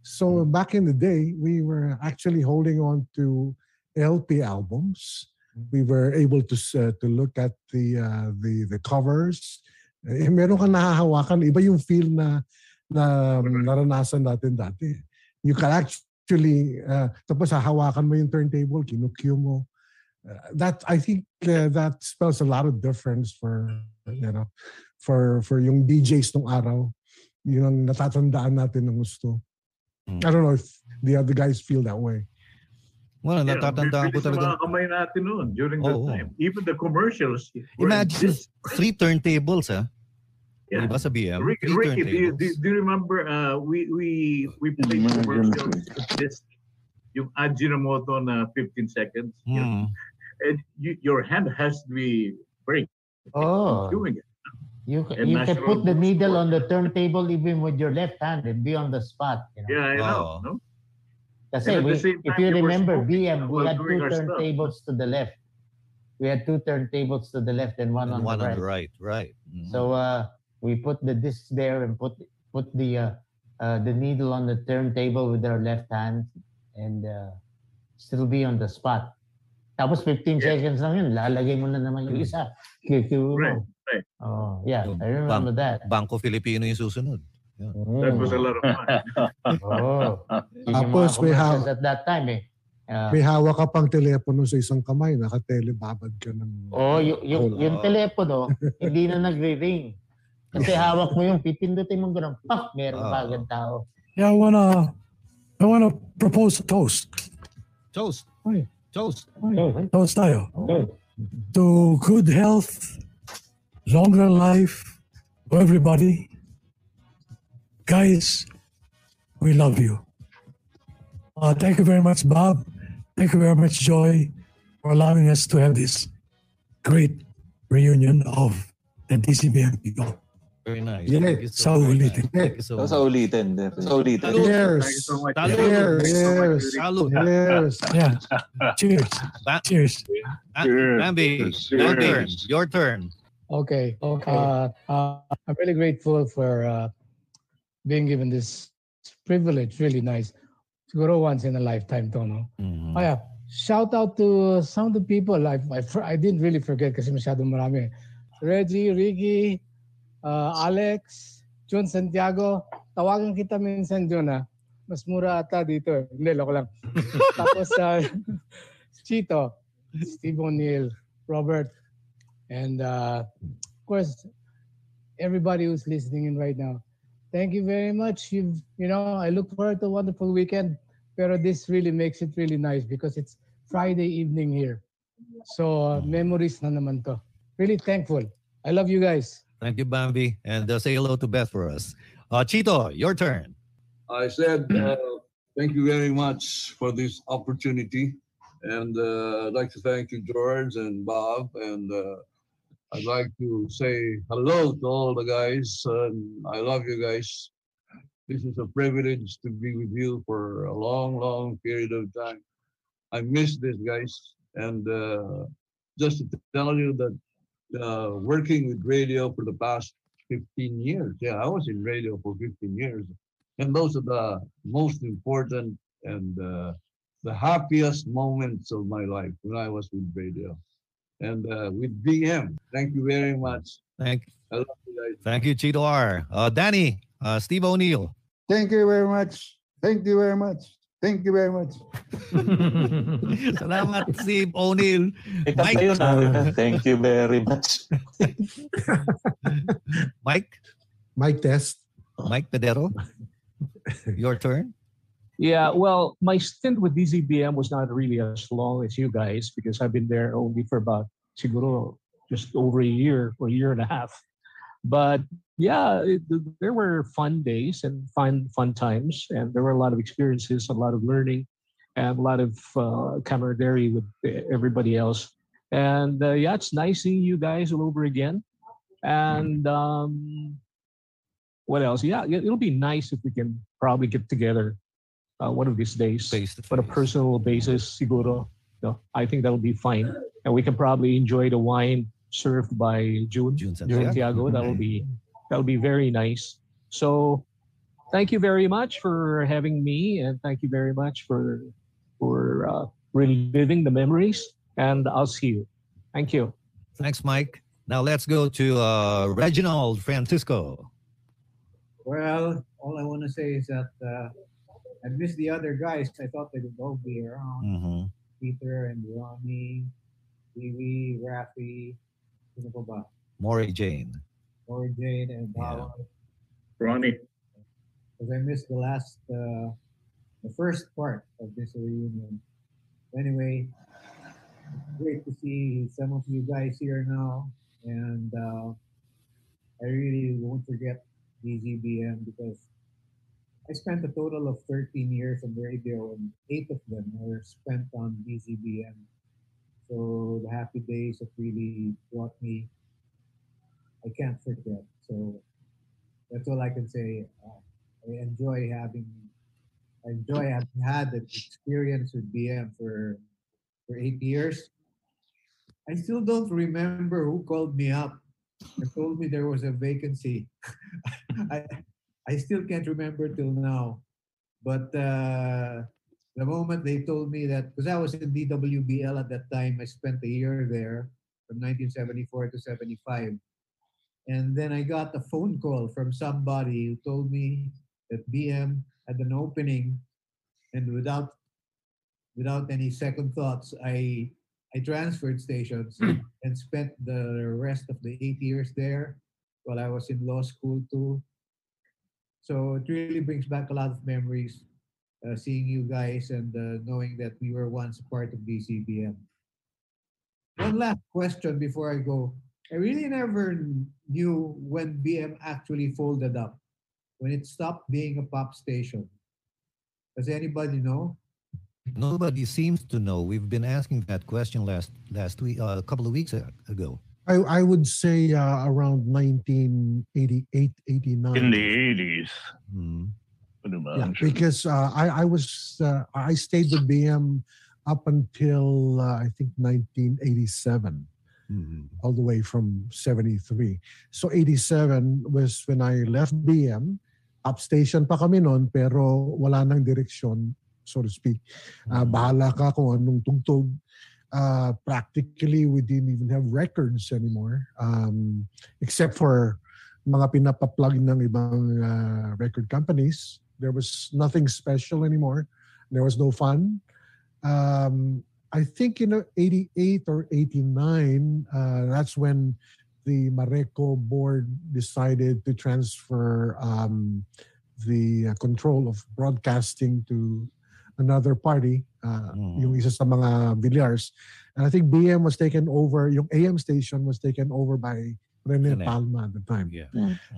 So back in the day, we were actually holding on to LP albums. We were able to uh, to look at the uh, the the covers. Eh, meron kang nahahawakan, iba yung feel na na naranasan natin dati. You can actually, uh, tapos hahawakan mo yung turntable, kinukyo mo. Uh, that I think uh, that spells a lot of difference for you know for for yung DJs nung araw. Yun ang natatandaan natin ng gusto. I don't know if the other guys feel that way. Well, Yeah, natatandaan ko bilis ng talaga. mga kamay natin noon during that Oo. time. Even the commercials. Imagine this- three turntables, ah. Yeah. Diba sa BM? Ricky, Three Ricky do, you, do, do you remember uh, we we we played commercials with this yung Ajinomoto na 15 seconds. Hmm. And you, your hand has to be very Oh. doing it. You, And you can put the needle on the turntable even with your left hand and be on the spot. You know? Yeah, I know. Oh. No? Kasi we, if you remember, smoking BM, we had two our stuff. turntables to the left. We had two turntables to the left and one And on one the on right. the right, right. Mhm. So uh, we put the disc there and put put the uh, uh, the needle on the turntable with our left hand and uh, still be on the spot. Tapos 15 seconds lang yun, lalagay mo na naman yung isa. QQ mo. Right, right. Oh, yeah, Yung I remember Bang- that. Bangko Filipino yung susunod. That was a lot of fun. Oh, Tapos may commercials ha- at that time eh. Ah, May hawak ka pang telepono sa isang kamay, nakatelebabad ka ng... oh, yung, yung, Whole- yung telepono, hindi na nagre-ring. Kasi hawak mo yung pipindutin mo gano'n, pak, meron Ah. pa agad tao. Yeah, I wanna, I wanna propose a toast. Toast. Ay. Toast. Toast tayo. to good health, longer life for everybody. Guys, we love you. Uh, thank you very much, Bob. Thank you very much, Joy, for allowing us to have this great reunion of the DZBM people. Very nice. Yeah. Thank you Sa so much. ulitin. Thank you so Sa much. ulitin. Sa ulitin. Cheers. Thank you so much. Salud. Cheers. Cheers. Salud. Cheers. Yeah. Cheers. Ba- Cheers. Cheers. Bambi, your turn. Cheers. Your turn. Okay. Okay. Uh, uh, I'm really grateful for uh, being given this privilege. Really nice. Siguro once in a lifetime to, no? Mhm. Oh yeah. Shout out to some of the people. I, I, I didn't really forget kasi masyadong marami. Reggie, Ricky, uh, Alex, Jun Santiago. Tawagan kita minsan, Jun, ha? Mas mura ata dito. eh. Hindi, loko lang. Tapos, uh, Chito, Steve O'Neill, Robert, and uh, of course, everybody who's listening in right now. Thank you very much. You've, you know, I look forward to a wonderful weekend. Pero this really makes it really nice because it's Friday evening here. So uh, memories na naman to. Really thankful. I love you guys. Thank you, Bambi. And uh, say hello to Beth for us. Uh, Chito, your turn. I said, uh, thank you very much for this opportunity. And uh, I'd like to thank you, George and Bob. And uh, I'd like to say hello to all the guys. And I love you guys. This is a privilege to be with you for a long, long period of time. I miss this, guys. And uh, just to tell you that uh, working with radio for the past 15 years, yeah, I was in radio for 15 years. And those are the most important and uh, the happiest moments of my life when I was with radio. And uh, with BM, thank you very much. Thank, I love you guys. thank you, Chito R. Uh, Danny, uh, Steve O'Neill. Thank you very much. Thank you very much. Thank you very much. Salamat, Steve O'Neill. Mike. kayo ah. na. Thank you very much. Mike, Mike test. Mike Pedero, your turn. Yeah, well, my stint with DZBM was not really as long as you guys because I've been there only for about siguro just over a year or a year and a half. But yeah, it, there were fun days and fun fun times, and there were a lot of experiences, a lot of learning, and a lot of uh, camaraderie with everybody else. And uh, yeah, it's nice seeing you guys all over again. And um, what else? Yeah, it- it'll be nice if we can probably get together uh, one of these days Face to on a personal basis, siguro. No, I think that'll be fine. And we can probably enjoy the wine served by June, June June Santiago. Santiago. That'll be that'll be very nice. So thank you very much for having me and thank you very much for for uh, reliving the memories and I'll see you. Thank you. Thanks, Mike. Now let's go to uh, Reginald Francisco. Well, all I want to say is that uh, I miss the other guys. I thought they would all be around. Mhm. Peter and Ronnie, Vivi, Rafi, sino pa ba? Maury Jane. Or Jane and Yeah. Ronnie. Because I missed the last, uh, the first part of this reunion. Anyway, great to see some of you guys here now. And uh, I really won't forget DZBM because I spent a total of 13 years on radio and eight of them were spent on DZBM. So the happy days have really brought me, I can't forget. So that's all I can say. Uh, I enjoy having, I enjoy having had the experience with BM for for eight years. I still don't remember who called me up and told me there was a vacancy. I I still can't remember till now. But uh, the moment they told me that, because I was in DWBL at that time, I spent a year there from 1974 to 75. And then I got a phone call from somebody who told me that BM had an opening, and without without any second thoughts, I I transferred stations hmm. and spent the rest of the eight years there while I was in law school too. So it really brings back a lot of memories, uh, seeing you guys and uh, knowing that we were once a part of DZBM. one last question before I go. I really never knew when BM actually folded up, when it stopped being a pop station. Does anybody know? Nobody seems to know. We've been asking that question last last week, uh, a couple of weeks ago. I, I would say uh, around 1988, 89. In the 80s. Hmm. Pretty Yeah, much. because uh, I I was uh, I stayed with BM up until uh, I think 1987, all the way from 73. So 87 was when I left BM. Upstation pa kami noon pero wala nang direksyon, so to speak. Uh, bahala ka kung anong tugtog. Uh, practically, we didn't even have records anymore, um, except for mga pinapaplug ng ibang uh, record companies. There was nothing special anymore. There was no fun. Um, I think in uh, 88 or 89, uh, that's when the Mareco board decided to transfer um, the uh, control of broadcasting to another party, uh, yung isa sa mga Villars. And I think BM was taken over, yung AM station was taken over by Rene Rene. Palma at the time. Yeah.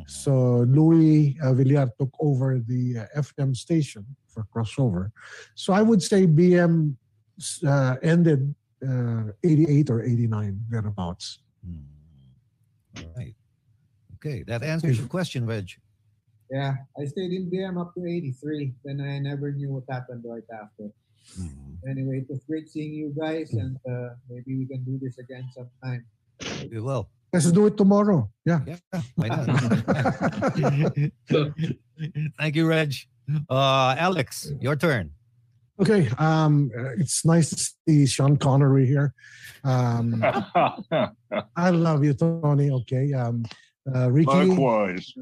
So Louis uh, Villar took over the uh, FM station for crossover. So I would say BM uh, ended uh, 88 or 89, thereafter. All right. Okay, that answers your question, Reg. Yeah, I stayed in BM up to 83. Then I never knew what happened right after. Anyway, it was great seeing you guys, and uh, maybe we can do this again sometime. We will. Let's do it tomorrow. Yeah. Yeah, why not? Thank you, Reg. Uh, Alex, your turn. Okay, um, it's nice to see Sean Connery here. Um, I love you, Tony. Okay, um, uh, Ricky, Likewise.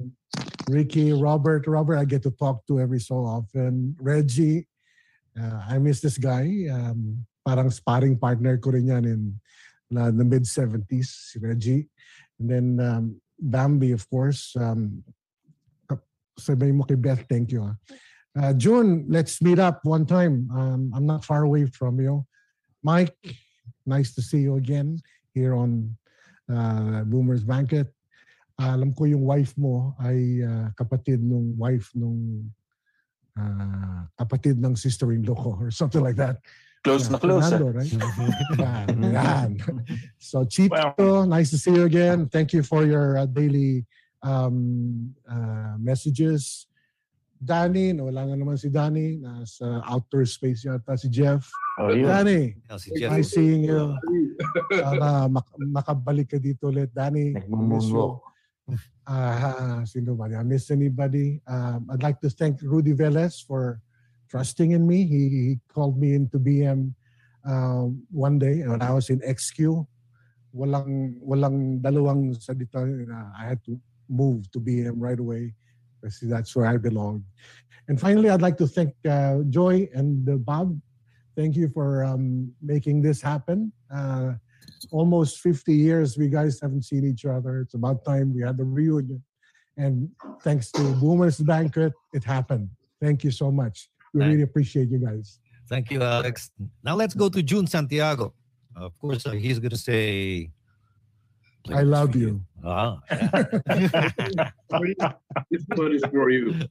Ricky, Robert, Robert, I get to talk to every so often. Reggie, uh, I miss this guy. Um, parang sparring partner ko rin yan in uh, the mid 70s, si Reggie. And then um, Bambi, of course. Um, sabihin mo kay Beth, thank you. ah. Uh, June, let's meet up one time. Um, I'm not far away from you. Mike, nice to see you again here on uh, Boomer's Banquet. alam ko yung wife mo ay uh, kapatid nung wife nung uh, kapatid ng sister-in-law ko or something like that. Close Yeah, na close, Fernando, ah. right? Yan, yan. So Chito, nice to see you again. Thank you for your uh, daily um, uh, messages. Danny, nawala nga naman si Danny. Nasa outer space yata si Jeff. Oh, yeah. Danny, Yeah, si Jeff. nice seeing you. Sana mak- makabalik ka dito ulit. Danny, miss you. Uh, sino ba? I miss anybody? Um, I'd like to thank Rudy Velez for trusting in me. He, he called me into BM um, one day when I was in XQ. Walang walang dalawang salita. I had to move to BM right away because that's where I belong. And finally, I'd like to thank uh, Joy and uh, Bob. Thank you for um, making this happen. Uh, almost 50 years we guys haven't seen each other. It's about time we had the reunion. And thanks to Boomer's Banquet, it happened. Thank you so much. We Thank- really appreciate you guys. Thank you, Alex. Now let's go to June Santiago. Of course, uh, he's going to say, I love you. ah, This one is for you.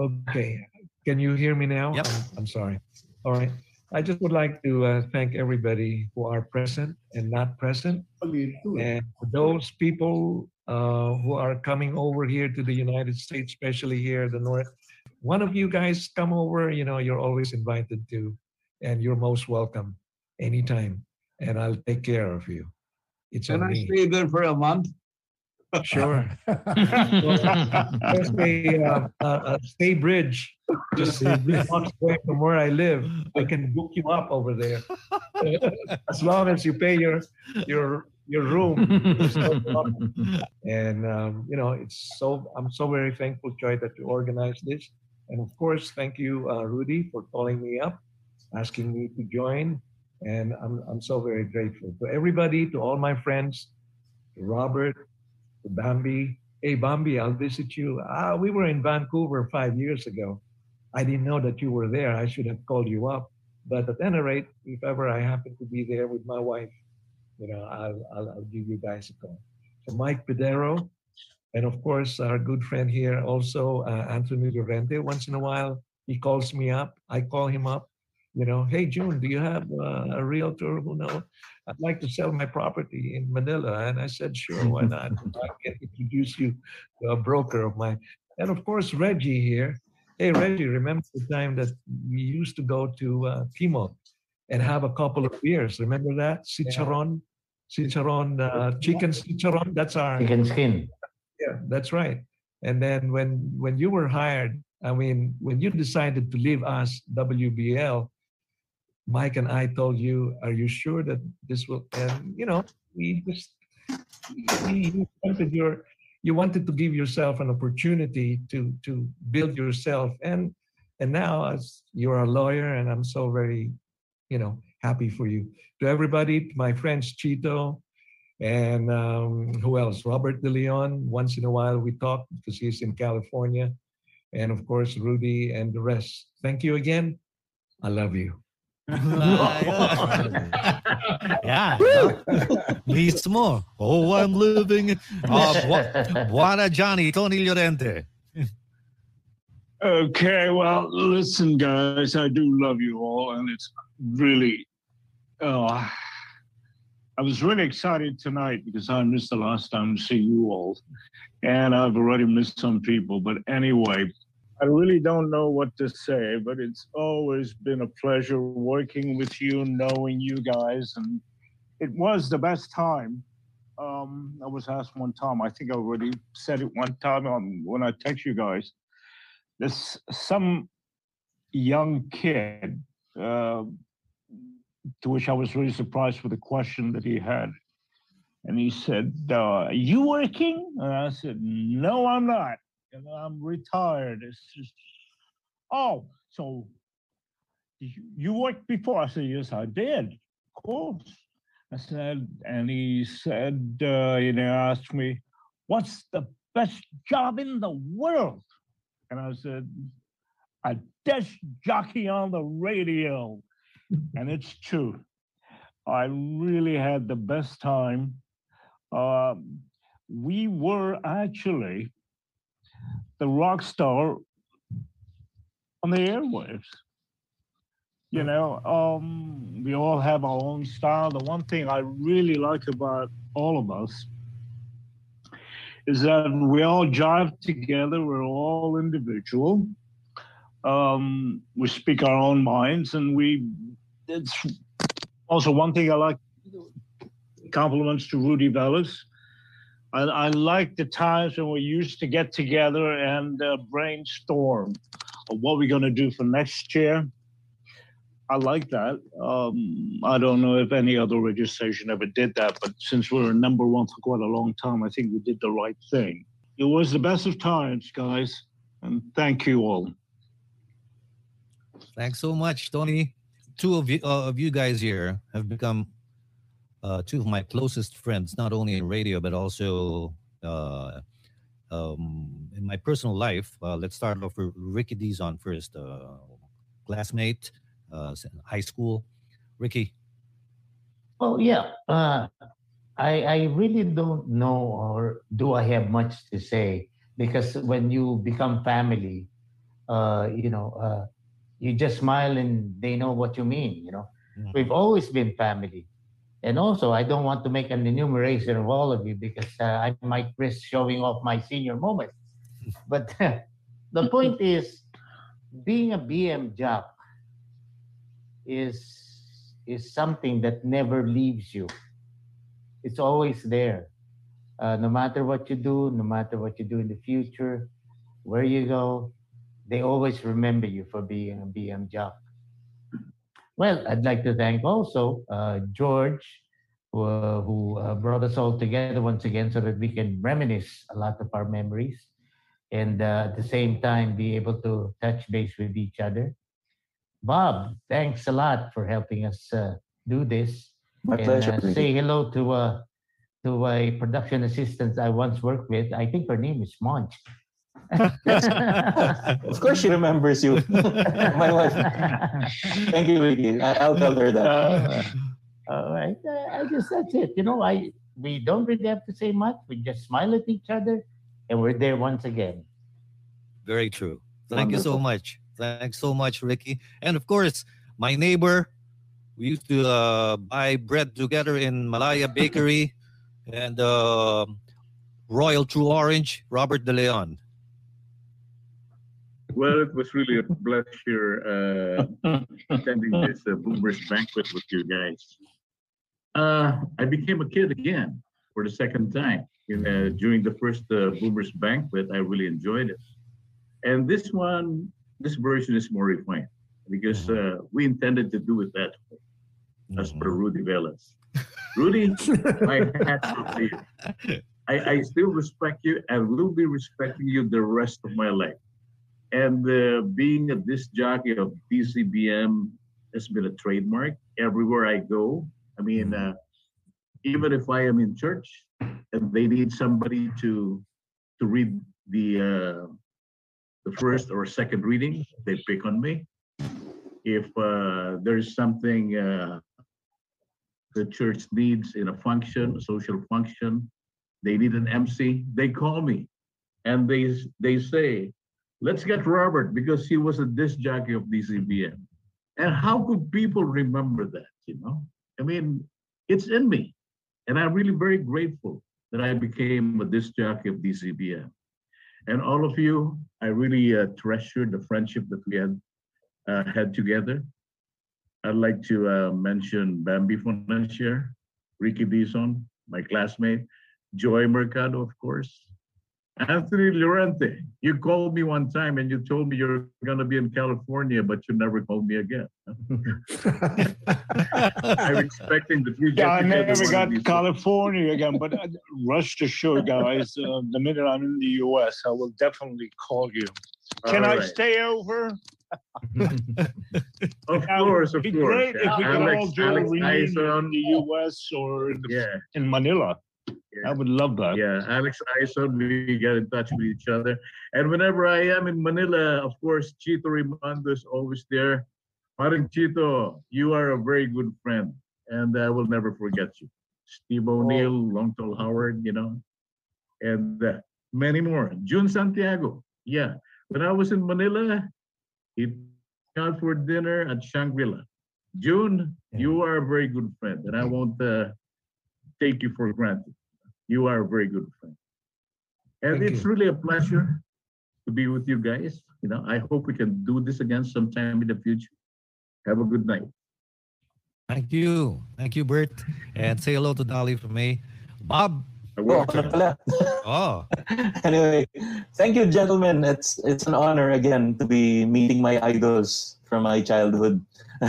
Okay. Can you hear me now? Yep. I'm, I'm sorry. All right. I just would like to uh, thank everybody who are present and not present. And those people uh, who are coming over here to the United States, especially here in the North, one of you guys come over, you know, you're always invited to, and you're most welcome anytime. And I'll take care of you. It's Can I me. stay there for a month? Sure. There's a, uh, uh, a stay bridge just blocks away from where I live. I can book you up over there as long as you pay your your your room. And um, you know, it's so I'm so very thankful, Joy, that you organized this. And of course, thank you, uh, Rudy, for calling me up, asking me to join. And I'm I'm so very grateful to everybody, to all my friends, to Robert, to Bambi. Hey, Bambi, I'll visit you. Ah, we were in Vancouver five years ago. I didn't know that you were there. I should have called you up. But at any rate, if ever I happen to be there with my wife, you know, I'll, I'll, I'll give you guys a call. So Mike Pedero, and of course, our good friend here also, uh, Anthony Llorente. Once in a while, he calls me up. I call him up. You know, hey June, do you have uh, a realtor who know? I'd like to sell my property in Manila. And I said, sure, why not? I can introduce you to a broker of mine. And of course, Reggie here. Hey, Reggie, remember the time that we used to go to uh, and have a couple of beers? Remember that? Cicharon, Cicharon, uh, chicken cicharon. That's our Chicken skin. yeah, that's right. And then when when you were hired, I mean, when you decided to leave us, WBL, Mike and I told you, "Are you sure that this will?" And you know, we just you wanted your you wanted to give yourself an opportunity to to build yourself, and and now as you're a lawyer, and I'm so very, you know, happy for you. To everybody, my friends Chito, and um, who else? Robert De Leon. Once in a while we talk because he's in California. And of course, Rudy and the rest. Thank you again. I love you. yeah. Mismo. Oh, I'm living. Uh, Bua- Bwana Johnny, Tony Llorente. Okay, well, listen, guys, I do love you all, and it's really, uh, I was really excited tonight because I missed the last time to see you all, and I've already missed some people. But anyway, I really don't know what to say, but it's always been a pleasure working with you, knowing you guys, and it was the best time. Um, I was asked one time, I think I already said it one time um, when I text you guys. There's some young kid, uh, to which I was really surprised with the question that he had. And he said, uh, Are you working? And I said, No, I'm not. And I'm retired. It's just, oh, so you, you worked before? I said, Yes, I did. Of course. I said, and he said, uh, you know, asked me, What's the best job in the world? And I said, A desk jockey on the radio. and it's true. I really had the best time. Um, we were actually the rock star on the airwaves. You know, um, we all have our own style. The one thing I really like about all of us is that we all jive together. We're all individual. Um, we speak our own minds, and we. It's also one thing I like. Compliments to Rudy Velez. I, I like the times when we used to get together and uh, brainstorm what we're going to do for next year. I like that. Um, I don't know if any other radio station ever did that, but since we were number one for quite a long time, I think we did the right thing. It was the best of times, guys, and thank you all. Thanks so much, Tony. Two of you, uh, of you guys here have become uh, two of my closest friends, not only in radio but also uh, um, in my personal life. Uh, let's start off with Ricky Dizon first, uh, classmate, uh, high school. Ricky, Well, yeah. Uh, I I really don't know, or do I have much to say? Because when you become family, uh, you know, uh, you just smile and they know what you mean. You know, we've always been family, and also I don't want to make an enumeration of all of you because uh, I might risk showing off my senior moments. But the point is, being a BM jock is is something that never leaves you. It's always there. Uh, no matter what you do, no matter what you do in the future, where you go, they always remember you for being a BM. Well, I'd like to thank also uh, George, who, uh, who uh, brought us all together once again so that we can reminisce a lot of our memories and uh, at the same time be able to touch base with each other. Bob, thanks a lot for helping us uh, do this. My and pleasure, uh, Ricky. say hello to uh, to a production assistant I once worked with. I think her name is Monch. of course, she remembers you. My wife. Thank you, Ricky. I- I'll tell her that. Uh, all right. Uh, I guess that's it. You know, I we don't really have to say much. We just smile at each other, and we're there once again. Very true. Thank you so much. Thanks so much, Ricky. And of course, my neighbor. We used to uh, buy bread together in Malaya Bakery and uh, Royal True Orange, Robert De Leon. Well, it was really a pleasure uh, attending this uh, Boomers banquet with you guys. Uh, I became a kid again for the second time. In, uh, during the first uh, Boomers banquet, I really enjoyed it. And this one, this version is more refined because uh, we intended to do it that way, as per Rudy Velez. Rudy, my hat's off to you. I, I still respect you and will be respecting you the rest of my life. And uh, being a disc jockey of DZBM has been a trademark everywhere I go. I mean, uh, even if I am in church and they need somebody to to read the uh, the first or second reading, they pick on me. If uh, there's something uh, the church needs in a function, a social function, they need an MC, they call me, and they they say, "Let's get Robert because he was a disc jockey of DZBM." And how could people remember that? You know, I mean, it's in me, and I'm really very grateful that I became a disc jockey of DZBM. And all of you, I really uh, treasure the friendship that we had uh, had together. I'd like to uh, mention Bambi Fonancier, Ricky Dizon, my classmate, Joy Mercado, of course, Anthony Llorente. You called me one time and you told me you're going to be in California, but you never called me again. I'm expecting that get Yeah, I never got to California again, but uh, rest assured, guys, uh, the minute I'm in the U.S., I will definitely call you. Can All I stay over? Of course, of course. great if we could Alex- all do a Alex reunion Ison. in the U.S. or in, the, Yeah. in Manila. I would love that. Yeah, Alex I certainly get in touch with each other. And whenever I am in Manila, of course, Chito Rimondo is always there. Parang Chito, you are a very good friend, and I will never forget you. Steve O'Neill, Long Tall Howard, you know, and uh, many more. June Santiago, yeah. When I was in Manila, he out for dinner at Shangri-La. June, you are a very good friend, and I won't uh, take you for granted. You are a very good friend. And Thank it's you. really a pleasure to be with you guys. You know, I hope we can do this again sometime in the future. Have a good night. Thank you. Thank you, Bert. And say hello to Dolly for me. Bob. Oh. Oh. anyway, thank you, gentlemen. It's it's an honor again to be meeting my idols from my childhood.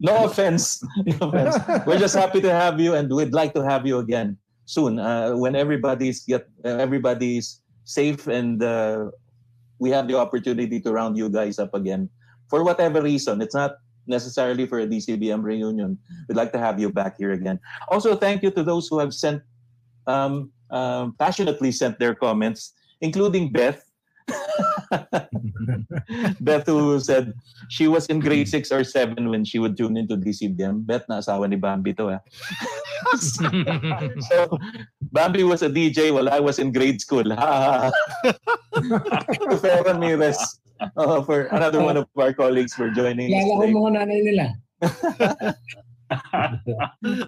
no offense, no offense. We're just happy to have you, and we'd like to have you again soon uh, when everybody's get uh, everybody's safe and uh, we have the opportunity to round you guys up again for whatever reason. It's not necessarily for a DZBM reunion. We'd like to have you back here again. Also, thank you to those who have sent um, um, passionately sent their comments, including Beth. Beth who said she was in grade 6 or 7 when she would tune into DCBM. Beth na asawa ni Bambi to eh. so, Bambi was a DJ while I was in grade school. Ha, ha, Ramirez, uh, for another one of our colleagues for joining us Kilala ko mga nanay nila.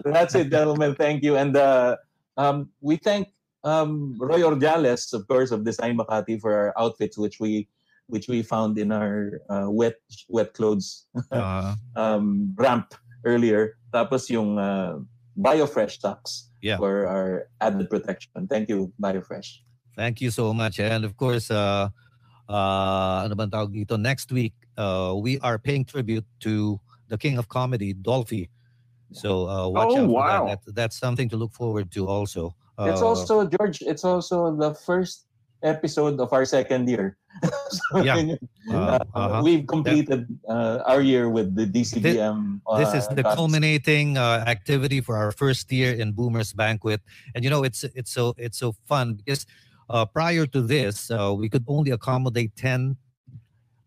That's it, gentlemen. Thank you. And uh, um, we thank um, Roy Ordiales, of course, of Design Makati for our outfits, which we which we found in our uh, wet wet clothes Uh, um, ramp earlier. Tapos yung uh, BioFresh socks Yeah. for our added protection. Thank you, BioFresh. Thank you so much. And of course, uh, uh, ano bang tawag dito? Next week, uh, we are paying tribute to the king of comedy, Dolphy. So uh, watch Oh, out for wow. that. that. That's something to look forward to also. It's Uh, also George. It's also the first episode of our second year. so, Yeah. Uh, Uh, uh-huh. We've completed uh, our year with the DZBM. this is uh, the contest. culminating uh, activity for our first year in Boomers Banquet, and you know it's it's so it's so fun because uh, prior to this, uh, we could only accommodate 10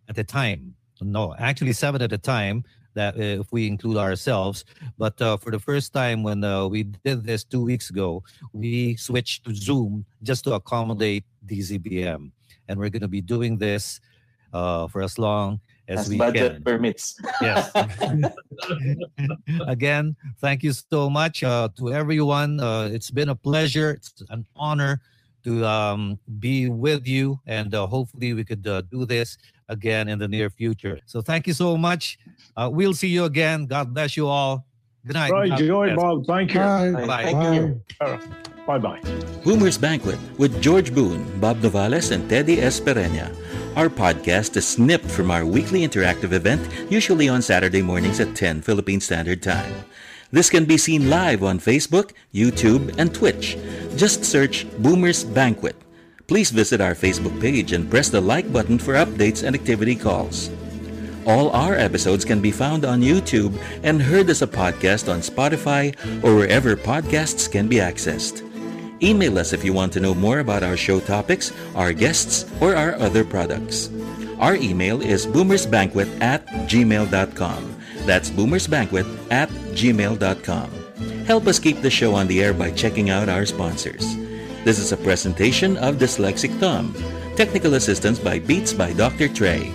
at a time. No, actually seven at a time that uh, if we include ourselves. But uh, for the first time when uh, we did this two weeks ago, we switched to Zoom just to accommodate DZBM. And we're going to be doing this uh, for as long as, As we budget can. permits. Yes. Again, thank you so much uh, to everyone. Uh, it's been a pleasure. It's an honor to um, be with you, and uh, hopefully we could uh, do this again in the near future. So thank you so much. Uh, we'll see you again. God bless you all. Good night. Right, God Joy. Bob. Thank you. Bye. Bye bye. Boomer's Banquet with George Boone, Bob Novales, and Teddy Espereña. Our podcast is snipped from our weekly interactive event, usually on Saturday mornings at 10 Philippine Standard Time. This can be seen live on Facebook, YouTube, and Twitch. Just search Boomer's Banquet. Please visit our Facebook page and press the like button for updates and activity calls. All our episodes can be found on YouTube and heard as a podcast on Spotify or wherever podcasts can be accessed. Email us if you want to know more about our show topics, our guests, or our other products. Our email is boomersbanquet at gmail.com. That's boomersbanquet at gmail.com. Help us keep the show on the air by checking out our sponsors. This is a presentation of Dyslexic Thumb. Technical assistance by Beats by Dr. Trey.